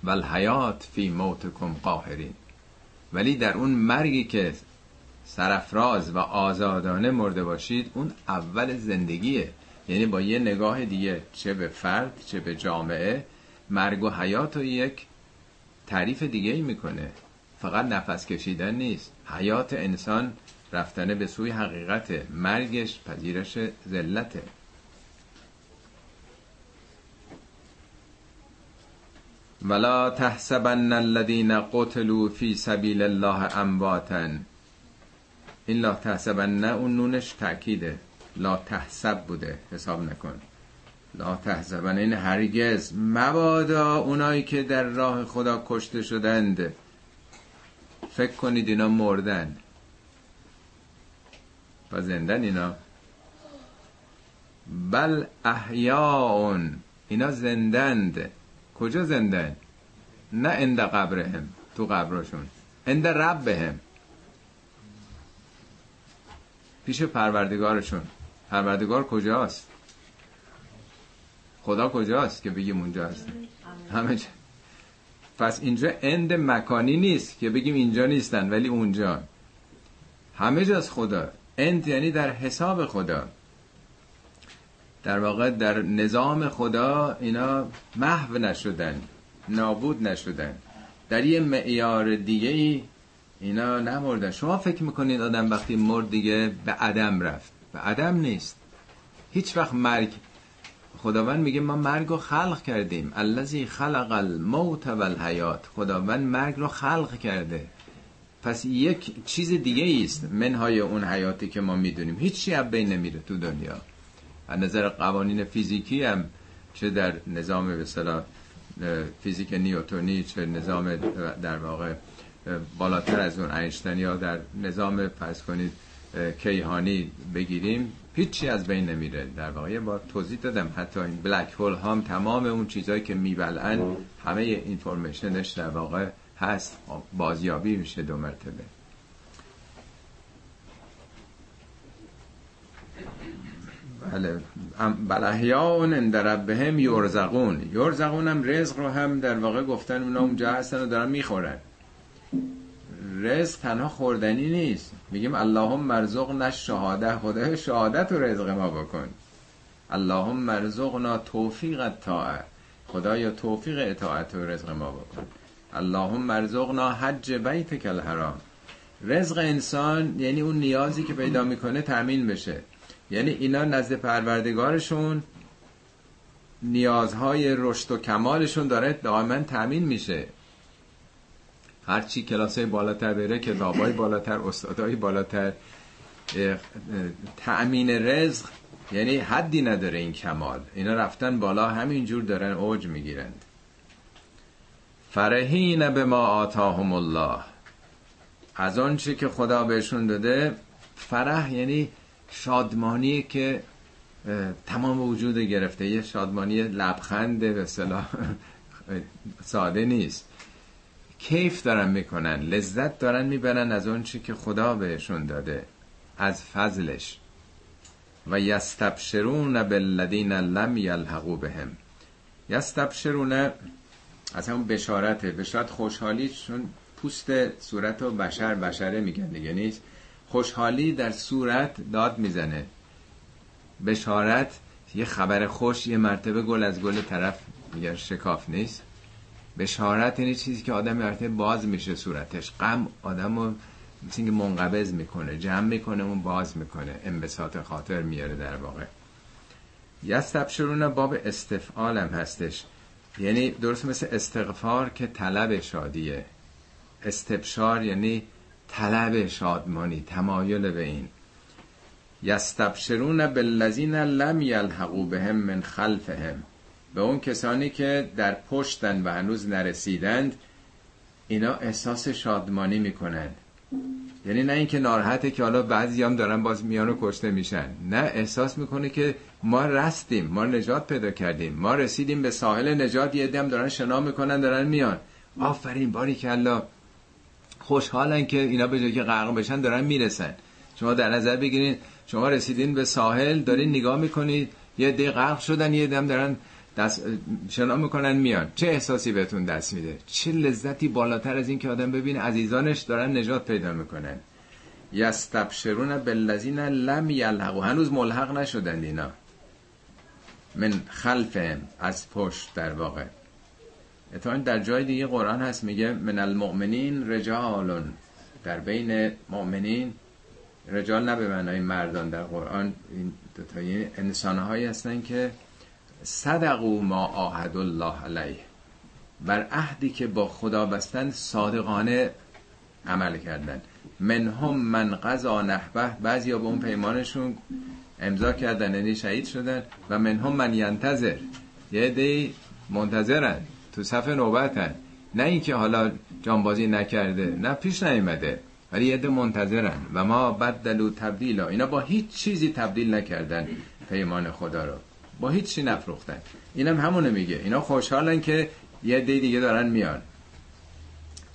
ول حیات فی موتکم قاهرین. ولی در اون مرگی که سرفراز و آزادانه مرده باشید اون اول زندگیه. یعنی با یه نگاه دیگه چه به فرد چه به جامعه مرگ و حیات رو یک تعریف دیگه ای می‌کنه. فقط نفس کشیدن نیست. حیات انسان رفتنه به سوی حقیقت مرگش پذیرش ذلته. ولا تحسبن الذين قتلوا في سبيل الله امواتا این لا تحسبن اون نونش تأکیده. لا تحسب بوده. حساب نکن. لا تحسبن. این هرگز. مبادا اونایی که در راه خدا کشته شدند. فکر کنید اینا مردن. و زندن اینا. بل احیاون اینا زندند. کجا زندن؟ نه اند قبرهم تو قبرشون. اند ربهم. پیش پروردگارشون. پروردگار کجاست؟ خدا کجاست که بگیم اونجا هست همه جا. پس اینجا اند مکانی نیست که بگیم اینجا نیستن ولی اونجا. همه جاست خدا. اند یعنی در حساب خدا. در واقع در نظام خدا اینا محو نشدن نابود نشدن. در یه معیار دیگه ای اینا نمردن. شما فکر می‌کنید آدم وقتی مرد دیگه به عدم رفت؟ به عدم نیست. هیچ وقت مرگ. خداوند میگه ما مرگ رو خلق کردیم. الذی خلق الموت والحیات. خداوند مرگ رو خلق کرده. پس یک چیز دیگه است منهای اون حیاتی که ما می‌دونیم. هیچی از بین نمیره تو دنیا. از نظر قوانین فیزیکی هم چه در نظام به فیزیک نیوتونی چه نظام در واقع بالاتر از اون اینشتین یا در نظام فرض کنید کیهانی بگیریم هیچی از بین نمیره. در واقع با توضیح دادم حتی این بلک هول هم تمام اون چیزهایی که میبلن همه اینفورمیشنش در واقع هست بازیابی میشه دو مرتبه. بله. بلحیاون اند بهم یرزقون. یرزقون هم رزق رو هم در واقع گفتن اونا اونجا هستن و دارن می‌خورن. رزق تنها خوردنی نیست. میگیم اللهم مرزقنا شهاده خدای شهادت و رزق ما بکن. اللهم مرزقنا توفیق طاعه خدایا توفیق اطاعت و رزق ما بکن. اللهم مرزقنا حج بیتک الحرام. رزق انسان یعنی اون نیازی که پیدا می‌کنه تامین بشه. یعنی اینا نزد پروردگارشون نیازهای رشد و کمالشون داره دائما تامین میشه. هرچی کلاس بالاتر بره کتابای بالاتر استادای بالاتر تأمین رزق یعنی حدی نداره این کمال. اینا رفتن بالا همینجور دارن اوج می‌گیرند. فرهین به ما آتاهم الله. از آنچه که خدا بهشون داده فرح یعنی شادمانی که تمام وجود گرفته. یه شادمانی لبخند به ساده نیست. کیف دارن می‌کنن لذت دارن می‌برن از اون چی که خدا بهشون داده از فضلش. و یستبشرون بالذین لم یلحقوا بهم. یستبشرون از همون بشارته. بشارت خوشحالی چون پوست صورت و بشر بشره میگن دیگه نیست؟ خوشحالی در صورت داد می‌زنه. بشارت یه خبر خوش یه مرتبه گل از گل طرف میگه شکاف نیست. بشارت یعنی چیزی که آدم مرتبه باز میشه صورتش. غم آدم رو مثل منقبض می‌کنه جمع می‌کنه اون باز می‌کنه. انبساط خاطر میاره در واقع. یستبشرون باب استفعال هم هستش. یعنی درست مثل استغفار که طلب شادیه. استبشار یعنی طلب شادمانی تمایل به این. یستبشرون بالذین لم یلحقوا بهم من خلفهم. به اون کسانی که در پشتن و هنوز نرسیدند اینا احساس شادمانی می‌کنن یعنی نه اینکه ناراحته که حالا بعضی هم دارن باز میان و کشته میشن. نه احساس می‌کنه که ما رستیم ما نجات پیدا کردیم ما رسیدیم به ساحل نجات یه دم دارن شنا می‌کنن دارن میان. آفرین باری که الله. خوشحالن که اینا به جای که غرق بشن دارن می‌رسن. شما در نظر بگیرین شما رسیدین به ساحل دارین نگاه می‌کنید یه دی غرق شدن یه دم دارن دست شنا می‌کنن میان. چه احساسی بهتون دست میده؟ چه لذتی بالاتر از این که آدم ببینه؟ عزیزانش دارن نجات پیدا می‌کنن. یستبشرون بالذین لم یلحقوا. هنوز ملحق نشدن اینا. من خلفهم از پشت در واقع. اتفاقا در جای دیگه قرآن هست میگه من المؤمنین رجالون. در بین مؤمنین رجال نه به معنای مردان در قرآن. این دوتایی انسان هایی هستن که صدقو ما آهد الله علیه. بر عهدی که با خدا بستن صادقانه عمل کردن. منهم من قضا نحبه. بعضی به اون پیمانشون امضا کردن یعنی شهید شدن. و منهم من ینتظر. یه دی منتظرن. تو صف نوبتن. نه اینکه حالا جانبازی نکرده نه پیش نیومده ولی یه منتظرن. و ما بدلو تبدیلا. اینا با هیچ چیزی تبدیل نکردن پیمان خدا رو. با هیچ چی نفروختن. اینم همونو میگه. اینا خوشحالن که یه دی دیگه دارن میان.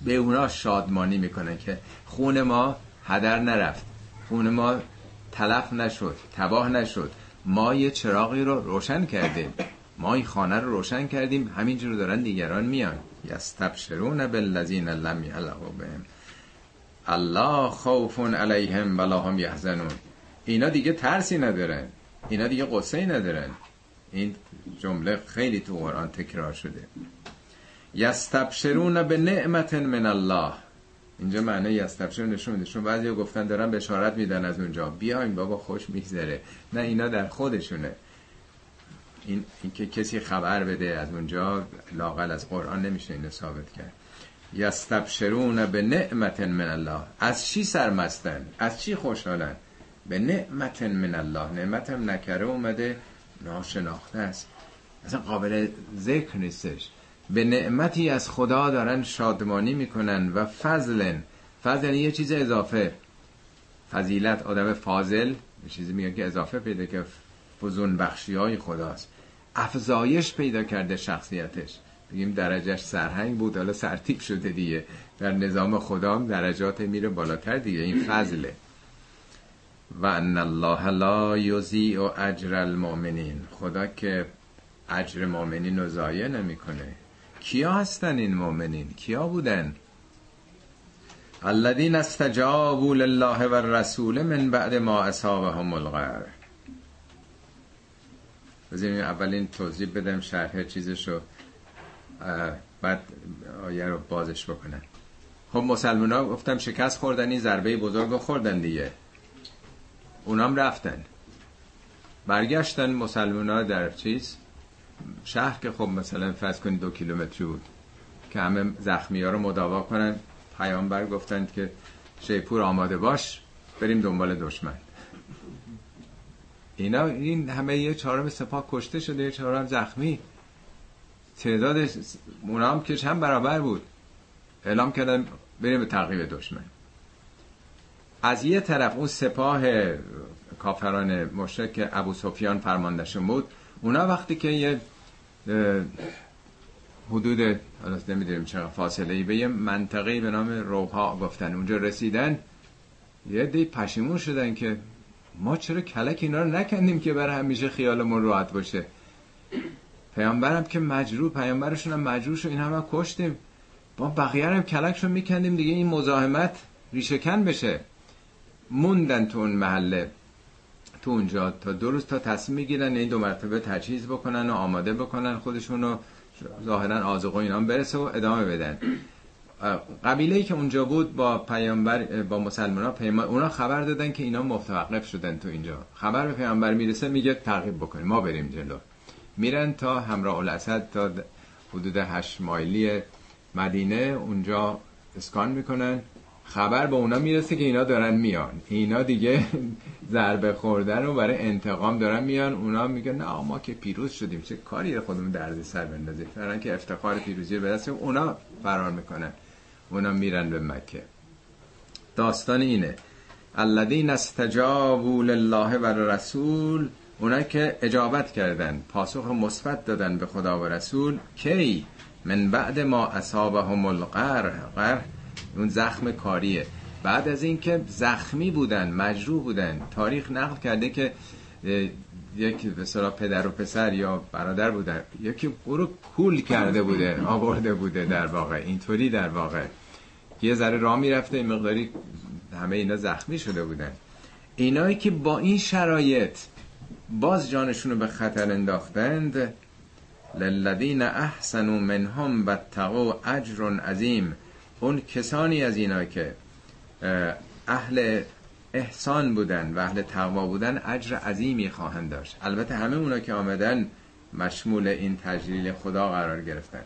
به اونا شادمانی می‌کنن که خون ما هدر نرفت. خون ما تلف نشد تباه نشد. ما یه چراغی رو روشن کردیم. ما این خانه رو روشن کردیم همینجور دارن دیگران میان. یستبشرون بالذین لم یلقوا بهم. الله خوف علیهم ولا هم یحزنون. اینا دیگه ترسی ندارن. اینا دیگه قصه ندارن. این جمله خیلی تو قرآن تکرار شده. یستبشرون به نعمت من الله. اینجا معنی یستبشرون نشون میده. چون بعضی گفتن دارن بشارت میدن از اونجا. بیاین بابا خوش میگذره. نه اینا در خودشونه. این, این که کسی خبر بده از اونجا لاقل از قرآن نمیشه اینو ثابت کرد. یستبشرون به نعمت من الله. از چی سرمستن؟ از چی خوشحالن؟ به نعمت من الله. نعمت هم نکره اومده ناشناخته است. اصلا قابل ذکر نیستش. به نعمتی از خدا دارن شادمانی می‌کنن و فضل فضل یه چیز اضافه. فضیلت آدم فاضل یه چیزی میگه که اضافه پیدا که فزون بخشی های خداست. افزایش پیدا کرده شخصیتش. بگیم درجهش سرهنگ بود حالا سرتیب شده دیگه. در نظام خدا هم درجات میره بالاتر دیگه. این فضله. و ان الله لا یضیع اجر المؤمنین. خدا که اجر مؤمنین رو ضایع نمی‌کنه. کیا هستن این مؤمنین؟ کیا بودن؟ الذين استجابوا لله والرسول من بعد ما اصابهم القرح بذاریم اولین توضیح بدم شرح چیزشو بعد آیه رو بازش بکنن خب مسلمان ها گفتم شکست خوردن این ضربه بزرگ خوردن دیگه. اونام رفتن. برگشتن مسلمان ها در چیز؟ شهر که خب مثلا فرض کنید دو کیلومتری بود که همه زخمی ها رو مداوا کنن. پیامبر گفتند که شیپور آماده باش بریم دنبال دشمن. اینا این همه یه چهارم سپاه کشته شده یه چهارم زخمی. تعداد اونا هم که چند برابر بود. اعلام کردن بریم به تعقیب دشمن. از یه طرف اون سپاه کافران مشرک که ابو سفیان فرماندهشون بود. اونا وقتی که یه حدود نمی‌دونیم چقدر فاصله ای به یه منطقه به نام روها گفتن. اونجا رسیدن یه دی پشیمون شدن که ما چرا کلک اینا رو نکندیم که برای همیشه خیالمون راحت باشه؟ پیامبرم که مجروح پیامبرشون هم مجروح شد این همه کشتیم. با بقیه هم کلکشون میکندیم دیگه این مزاحمت ریشهکن بشه. موندن تو اون محله تو اونجا تا دو روز تا تصمیم می‌گیرن این دو مرتبه تجهیز بکنن و آماده بکنن خودشونو ظاهرا آزوق اینا برسه و ادامه بدن. قبیله که اونجا بود با پیامبر با مسلمان ها پیمان اونا خبر دادن که اینا متوقف شدن تو اینجا. خبر به پیامبر می‌رسه میگه تعقیب بکنیم ما بریم جلو. میرن تا همراه الاسد تا حدود هشت مایلی مدینه اونجا اسکان می‌کنن. خبر به اونا می‌رسه که اینا دارن میان. اینا دیگه ضربه خوردن و برای انتقام دارن میان. اونا میگن نه ما که پیروز شدیم چه کاری خودمون درد سر بندازیم؟ فران که افتخار پیروزی رو برسیم اونا فرار می‌کنن. اونا میرن به مکه. داستان اینه. الذین استجابوا لله و رسول اونا که اجابت کردن پاسخ مثبت دادن به خدا و رسول کی؟ من بعد ما اصابهم القرح. قرح اون زخم کاریه. بعد از اینکه زخمی بودن مجروح بودن تاریخ نقل کرده که یک به پدر و پسر یا برادر بودن یکی رو کول کرده بوده آورده بوده در واقع. اینطوری در واقع. یه ذره راه می‌رفته این مقداری همه اینا زخمی شده بودن. اینایی که با این شرایط باز جانشون رو به خطر انداختند للذین احسنوا منهم بتقوا اجر عظیم. اون کسانی از اینا که اهل احسان بودن و اهل تقوا بودن اجر عظیمی خواهند داشت. البته همه اونا که آمدن مشمول این تجلیل خدا قرار گرفتن.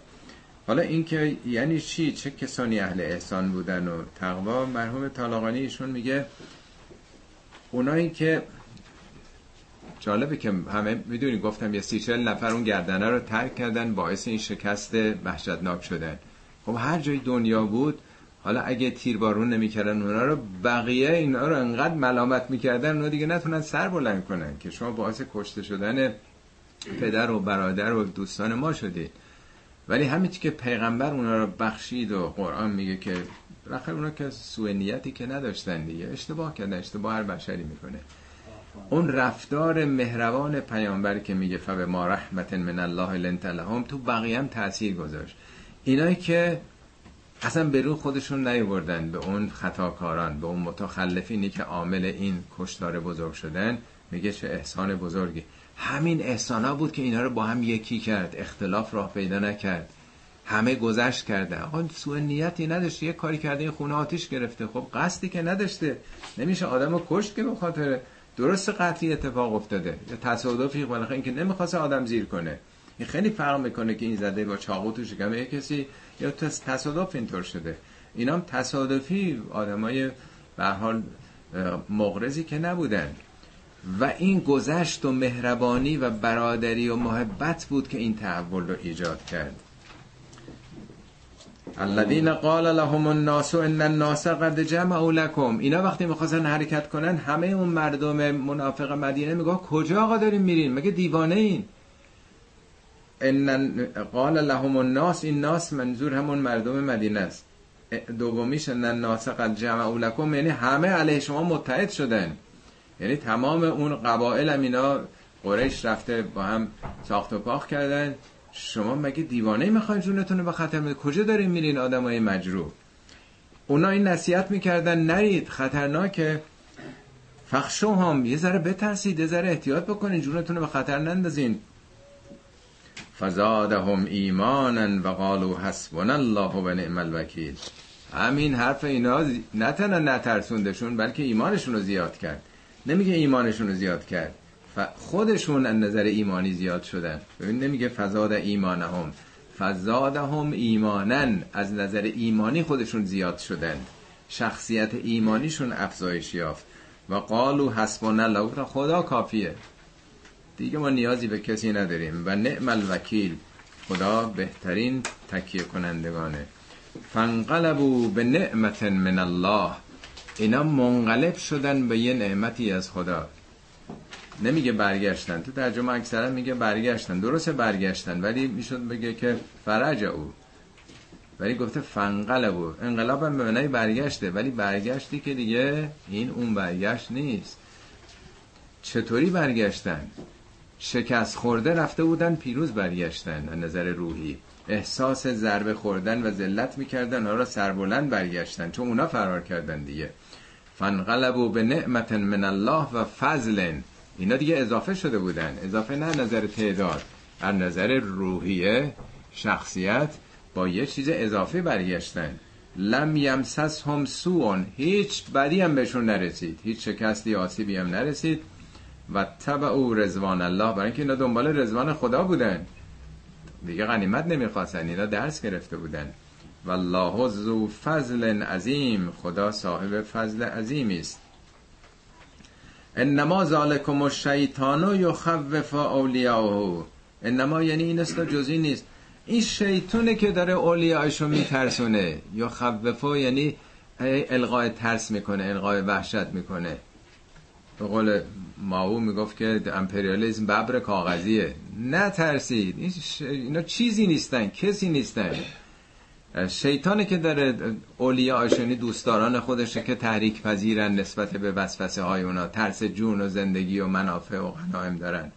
حالا اینکه یعنی چی؟ چه کسانی اهل احسان بودن و تقوا؟ مرحوم طالاقانی ایشون میگه اونایی که جالبه که همه می‌دونی گفتم یه سی چل نفر اون گردنه رو ترک کردن باعث این شکست وحشتناک شدن. خب هر جای دنیا بود حالا اگه تیربارون نمی‌کردن اونا رو بقیه اینا رو انقدر ملامت می‌کردن اونا دیگه نتونن سر بلند کنن که شما باعث کشته شدن پدر و برادر و دوستان ما شدید ولی همین که پیغمبر اونا رو بخشید و قرآن میگه که بالاخره اونا که سوء نیتی که نداشتن دیگه اشتباه کردن اشتباه هر بشری می‌کنه. اون رفتار مهربان پیامبر که میگه فبه ما رحمت من الله لنت لهم تو بقیه هم تاثیر گذاشت. اینایی که اصلا به خودشون نیوردن به اون خطاکاران به اون متخلفینی که عامل این کشتار بزرگ شدن میگه چه احسان بزرگی. همین احسان ها بود که اینا رو با هم یکی کرد اختلاف راه پیدا نکرد همه گذشت کرده. آقا سوء نیتی نداشته یه کاری کرده این خونه آتیش گرفته. خب قصدی که نداشته. نمیشه آدم رو کشت که به خاطر درست قطعی اتفاق افتاده. یا تصادفی بالاخره اینکه نمی‌خواسته آدم زیر کنه. این خیلی فرق می‌کنه که این زده با چاقو تو شکم یه کسی یا تصادف اینطور شده. اینام تصادفی آدمای به حال مغرزی که نبودن. و این گذشت و مهربانی و برادری و محبت بود که این تحول رو ایجاد کرد. الذين قال لهم الناس ان الناس قد جمعوا لكم. اینا وقتی می‌خواستن حرکت کنن همه اون مردم منافق مدینه میگه کجا آقا داریم میرین؟ مگه دیوانه این؟ ان قال لهم الناس این ناس منظور همون مردم مدینه است. دومیش ان الناس قد جمعوا لكم یعنی همه علیه شما متحد شدن. یعنی تمام اون قبایل هم اینا قریش رفته با هم ساخت و پاخ کردن. شما مگه دیوانه می‌خواین جونتون رو به خطر میده کجا دارین میرین آدمای مجروح؟ اونا این نصیحت می‌کردن نرید خطرناکه. فخشو هم یه ذره بترسید یه ذره احتیاط بکنین جونتون رو به خطر نندازین. فزادهم ایمانا و قالوا حسبنا الله و نعم الوکیل. همین حرف اینا نه تنها نترسوندشون بلکه ایمانشون رو زیاد کرد. نمیگه ایمانشون رو زیاد کرد. خودشون از نظر ایمانی زیاد شدن. ببین نمیگه فزاد ایمانهم. فزادهم ایمانن از نظر ایمانی خودشون زیاد شدن. شخصیت ایمانیشون افزایش یافت. و قالو حسبنا الله خدا کافیه. دیگه ما نیازی به کسی نداریم و نعم الوکیل. خدا بهترین تکیه کنندگانه. فانقلبوا به نعمت من الله. اینا منقلب شدن به یه نعمتی از خدا. نمیگه برگشتن. تو ترجمه اکثرا میگه برگشتن. درسته برگشتن ولی می‌شد بگه که فرج او ولی گفته فنقلب او انقلاب هم به برگشته. ولی برگشتی که دیگه این اون برگشت نیست. چطوری برگشتن؟ شکست خورده رفته بودن پیروز برگشتن از نظر روحی. احساس ضربه خوردن و ذلت می‌کردن آن را سربلند برگشتن. چون اونا فرار کردن دیگه. فنقلبوا به نعمت من الله و فضل. اینا دیگه اضافه شده بودن. اضافه نه نظر تعداد. از نظر روحیه شخصیت با یه چیز اضافه برگشتن. لم یمسس هم سون هیچ بدی هم بهشون نرسید. هیچ شکستی آسیبی هم نرسید. و تبع او رزوان الله برای اینکه اینا دنبال رزوان خدا بودن. دیگه غنیمت نمی‌خواستن اینا درس گرفته بودن. والله ذو فضل عظیم خدا صاحب فضل عظیمی است. انما ذالکم الشیطان یخوف اولیاءه انما یعنی این است جزی نیست. این شیطونه که داره اولیاءشو میترسونه. یا یعنی القای ترس می‌کنه القای وحشت می‌کنه. به قول ماو می‌گفت که امپریالیزم ببر کاغذیه. نترسید. اینا چیزی نیستن کسی نیستن. شیطانی که داره اولیا آشانی دوستداران خودشه که تحریک پذیرن نسبت به وسوسه های اونا. ترس جون و زندگی و منافع و غنایم دارن.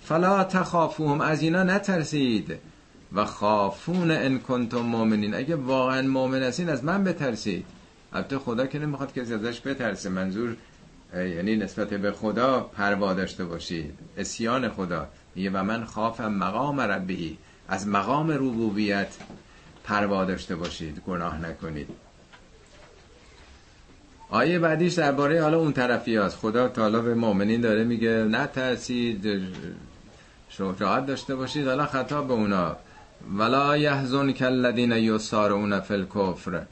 فلا تخافوهم. از اینا نترسید. و خافون ان کنتم مؤمنین. اگه واقعا مؤمن هستین از من بترسید. البته خدا که نمی‌خواد کسی ازش بترسه. منظور یعنی نسبت به خدا پروا داشته باشید اسیان خدا. یه و من خافم مقام ربی. از مقام ربوبیت پروا داشته باشید گناه نکنید آیه بعدیش درباره حالا اون طرفی هست خدا تعالی به مؤمنین داره میگه نه ترسید شجاعت داشته باشید. حالا خطاب به اونا. ولا یحزن کالذین یسارعون فی الکفر.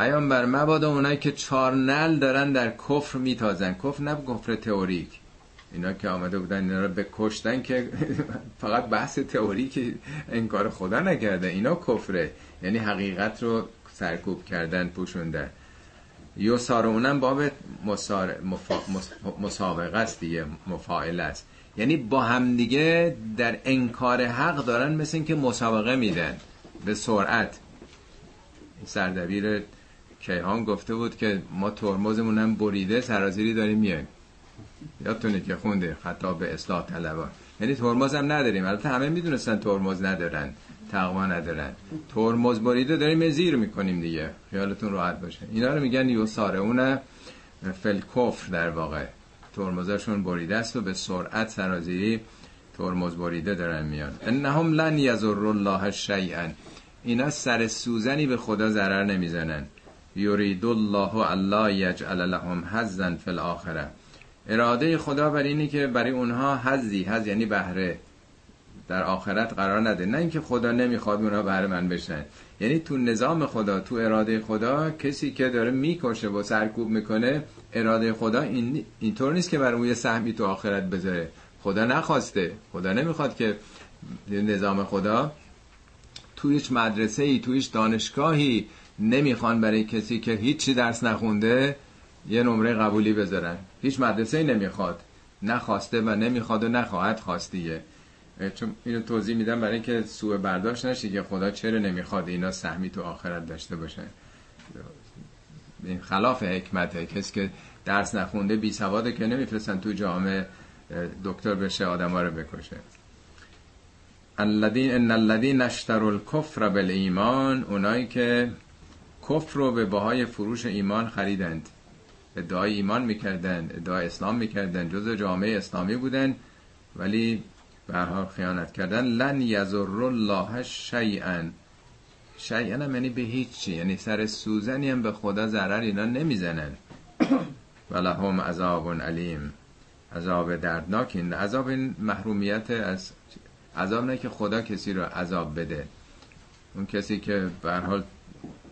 پیامبر مبادا اونایی که چار نل دارن در کفر میتازن. کفر نه کفر تئوریک. اینا که آمده بودن اینا رو به کشتن که فقط بحث تئوری که انکار خدا نکرده. اینا کفره. یعنی حقیقت رو سرکوب کردن پوشوندن. یو اونم باب مسابقه است دیگه مفاعل است. یعنی با همدیگه در انکار حق دارن مثل این که مسابقه میدن. به سرعت. سردبیر کیهان گفته بود که ما ترمزمونم بریده سرازیری داریم میایم. یادتونه که خونده خطاب به اصلاح طلبان. یعنی ترمز هم نداریم. البته همه می‌دونستن ترمز ندارن تقوا ندارن. ترمز بریده داریم زیر می‌کنیم دیگه. خیالتون راحت باشه. اینا رو میگن یو اون فل کفر در واقع. ترمزشون بریده است و به سرعت سرازیری ترمز بریده دارن میان. انهم لن یزر الله شیئا. اینا سر سوزنی به خدا ضرر نمی‌زنن. یرید الله الله یجعل لهم حظا فی الاخره. اراده خدا بر اینه که برای اونها حزی حز یعنی بهره در آخرت قرار نده. نه اینکه خدا نمی‌خواد اونا بر من بشن. یعنی تو نظام خدا تو اراده خدا کسی که داره می‌کشه و سرکوب می‌کنه اراده خدا این اینطور نیست که بر اون یه سهمی تو آخرت بذاره. خدا نخواسته. خدا نمی‌خواد که نظام خدا تو هیچ مدرسه ای تو هیچ دانشگاهی نمی‌خوان برای کسی که هیچی درس نخونده یه نمره قبولی بذارن. هیچ مدرسه ای نمی‌خواد. نخواسته و نمی‌خواد و نخواهد خواستیه چون اینو توضیح میدم برای اینکه سوء برداشت نشه که خدا چرا نمی‌خواد اینا سهمی تو آخرت داشته باشه این خلاف حکمته. کسی که درس نخونده بی سواده که نمیفرستن تو جامعه دکتر بشه آدم رو بکشه. الذین ان الذین اشتروا الکفر بالایمان اونایی که کفر رو به بهای فروش ایمان خریدند. ادعای ایمان می‌کردن ادعای اسلام می‌کردن جز جامعه اسلامی بودن ولی به خیانت کردن. لن یزر الله شیئا. شیئا هم یعنی به هیچی یعنی سر سوزنی هم به خدا ضرر اینا نمی‌زنن. ولهم عذاب علیم. عذاب دردناک این عذاب این محرومیت از عذاب نه که خدا کسی رو عذاب بده. اون کسی که به حال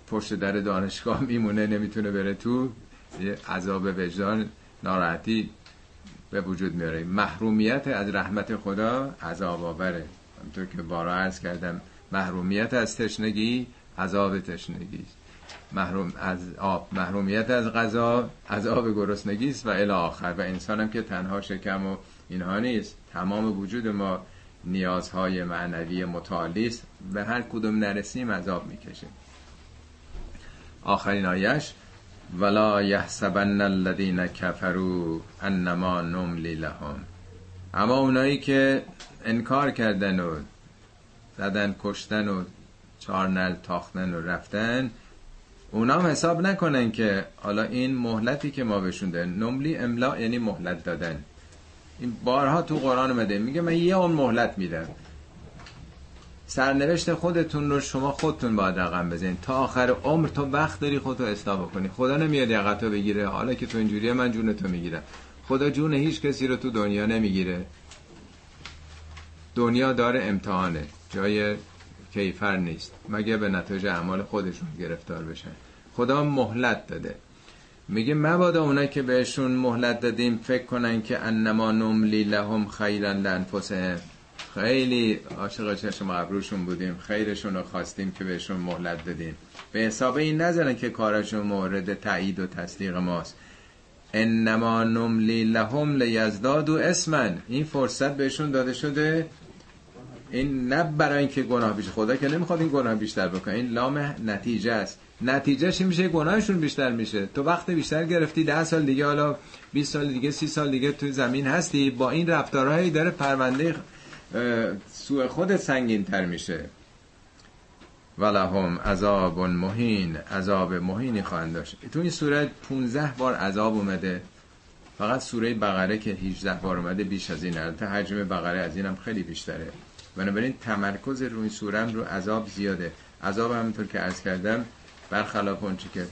پشت در دانشگاه میمونه نمی‌تونه بره تو عذاب وجدان ناراحتی به وجود میاره. محرومیت از رحمت خدا عذاب آوره. همطور که بارا عرض کردم محرومیت از تشنگی عذاب تشنگی. محروم از آب محرومیت از غذا عذاب گرسنگی است و الی آخر. و انسان هم که تنها شکم و اینها نیست. تمام وجود ما نیازهای معنوی متعالی است. به هر کدوم نرسیم عذاب می‌کشیم. آخرین آیش ولا یحسبن الذین کفروا انما نملی لهم. اما اونایی که انکار کردن و زدن کشتن و چارنل تاختن و رفتن اونا هم حساب نکنن که حالا این مهلتی که ما بهشون دادن نملی املا یعنی مهلت دادن. این بارها تو قرآن اومده میگه من یه اون مهلت میدم. سرنوشت خودتون رو شما خودتون باید رقم بزنید. تا آخر عمر تو وقت داری خودتو اصلاح بکنی. خدا نمیاد یقتو بگیره. حالا که تو اینجوریه من جون تو می‌گیرم. خدا جون هیچ کسی رو تو دنیا نمی‌گیره. دنیا داره امتحانه. جای کیفر نیست. مگه به نتایج اعمال خودشون گرفتار بشن. خدا مهلت داده. میگه مبادا اونایی که بهشون مهلت دادیم فکر کنن که انما نملی لهم خیرا لانفسهم. خیلی عاشق چشم ابروشون بودیم. خیرشون رو خواستیم که بهشون مهلت دادیم به حساب این نظرن که کارشون مورد تایید و تصدیق ماست. انما نملی لهم لیزدادو اسمن. این فرصت بهشون داده شده. این نه برای اینکه گناه بیشتر خدا که نمی‌خواد این گناه بیشتر بکنه. این لام نتیجه است. نتیجهش میشه گناهشون بیشتر میشه. تو وقت بیشتر گرفتی ده سال دیگه حالا 20 سال دیگه 30 سال دیگه توی زمین هستی. با این رفتارهایی داره پرونده سوء خود سنگین تر میشه. ولهم عذاب مهین عذاب مهینی خواهند داشت. تو این سوره 15 بار عذاب اومده. فقط سوره بقره که 18 بار اومده بیش از این البته حجم بقره از اینم خیلی بیشتره. بنابراین تمرکز روی سوره رو عذاب زیاده. عذاب همونطور که عرض کردم برخلاف اون که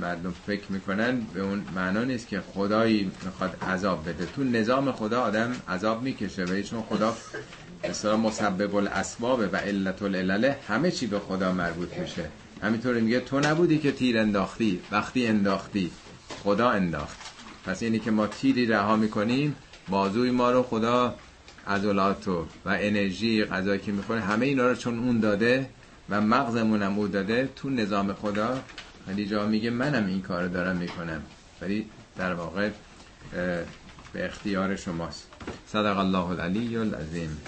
مردم فکر می‌کنن به اون معنا نیست که خدایی می‌خواد عذاب بده. تو نظام خدا آدم عذاب می‌کشه و چون خدا مثلا مسبب الاسباب و علت العلله همه چی به خدا مربوط میشه. همینطور میگه تو نبودی که تیر انداختی وقتی انداختی خدا انداخت. پس اینی که ما تیری رها می‌کنیم بازوی ما رو خدا عضلات و انرژی غذایی که می‌خوره همه اینا رو چون اون داده و مغزمون هم او داده تو نظام خدا ولی جا میگه منم این کار دارم می‌کنم. ولی در واقع به اختیار شماست. صدق الله العلی العظیم.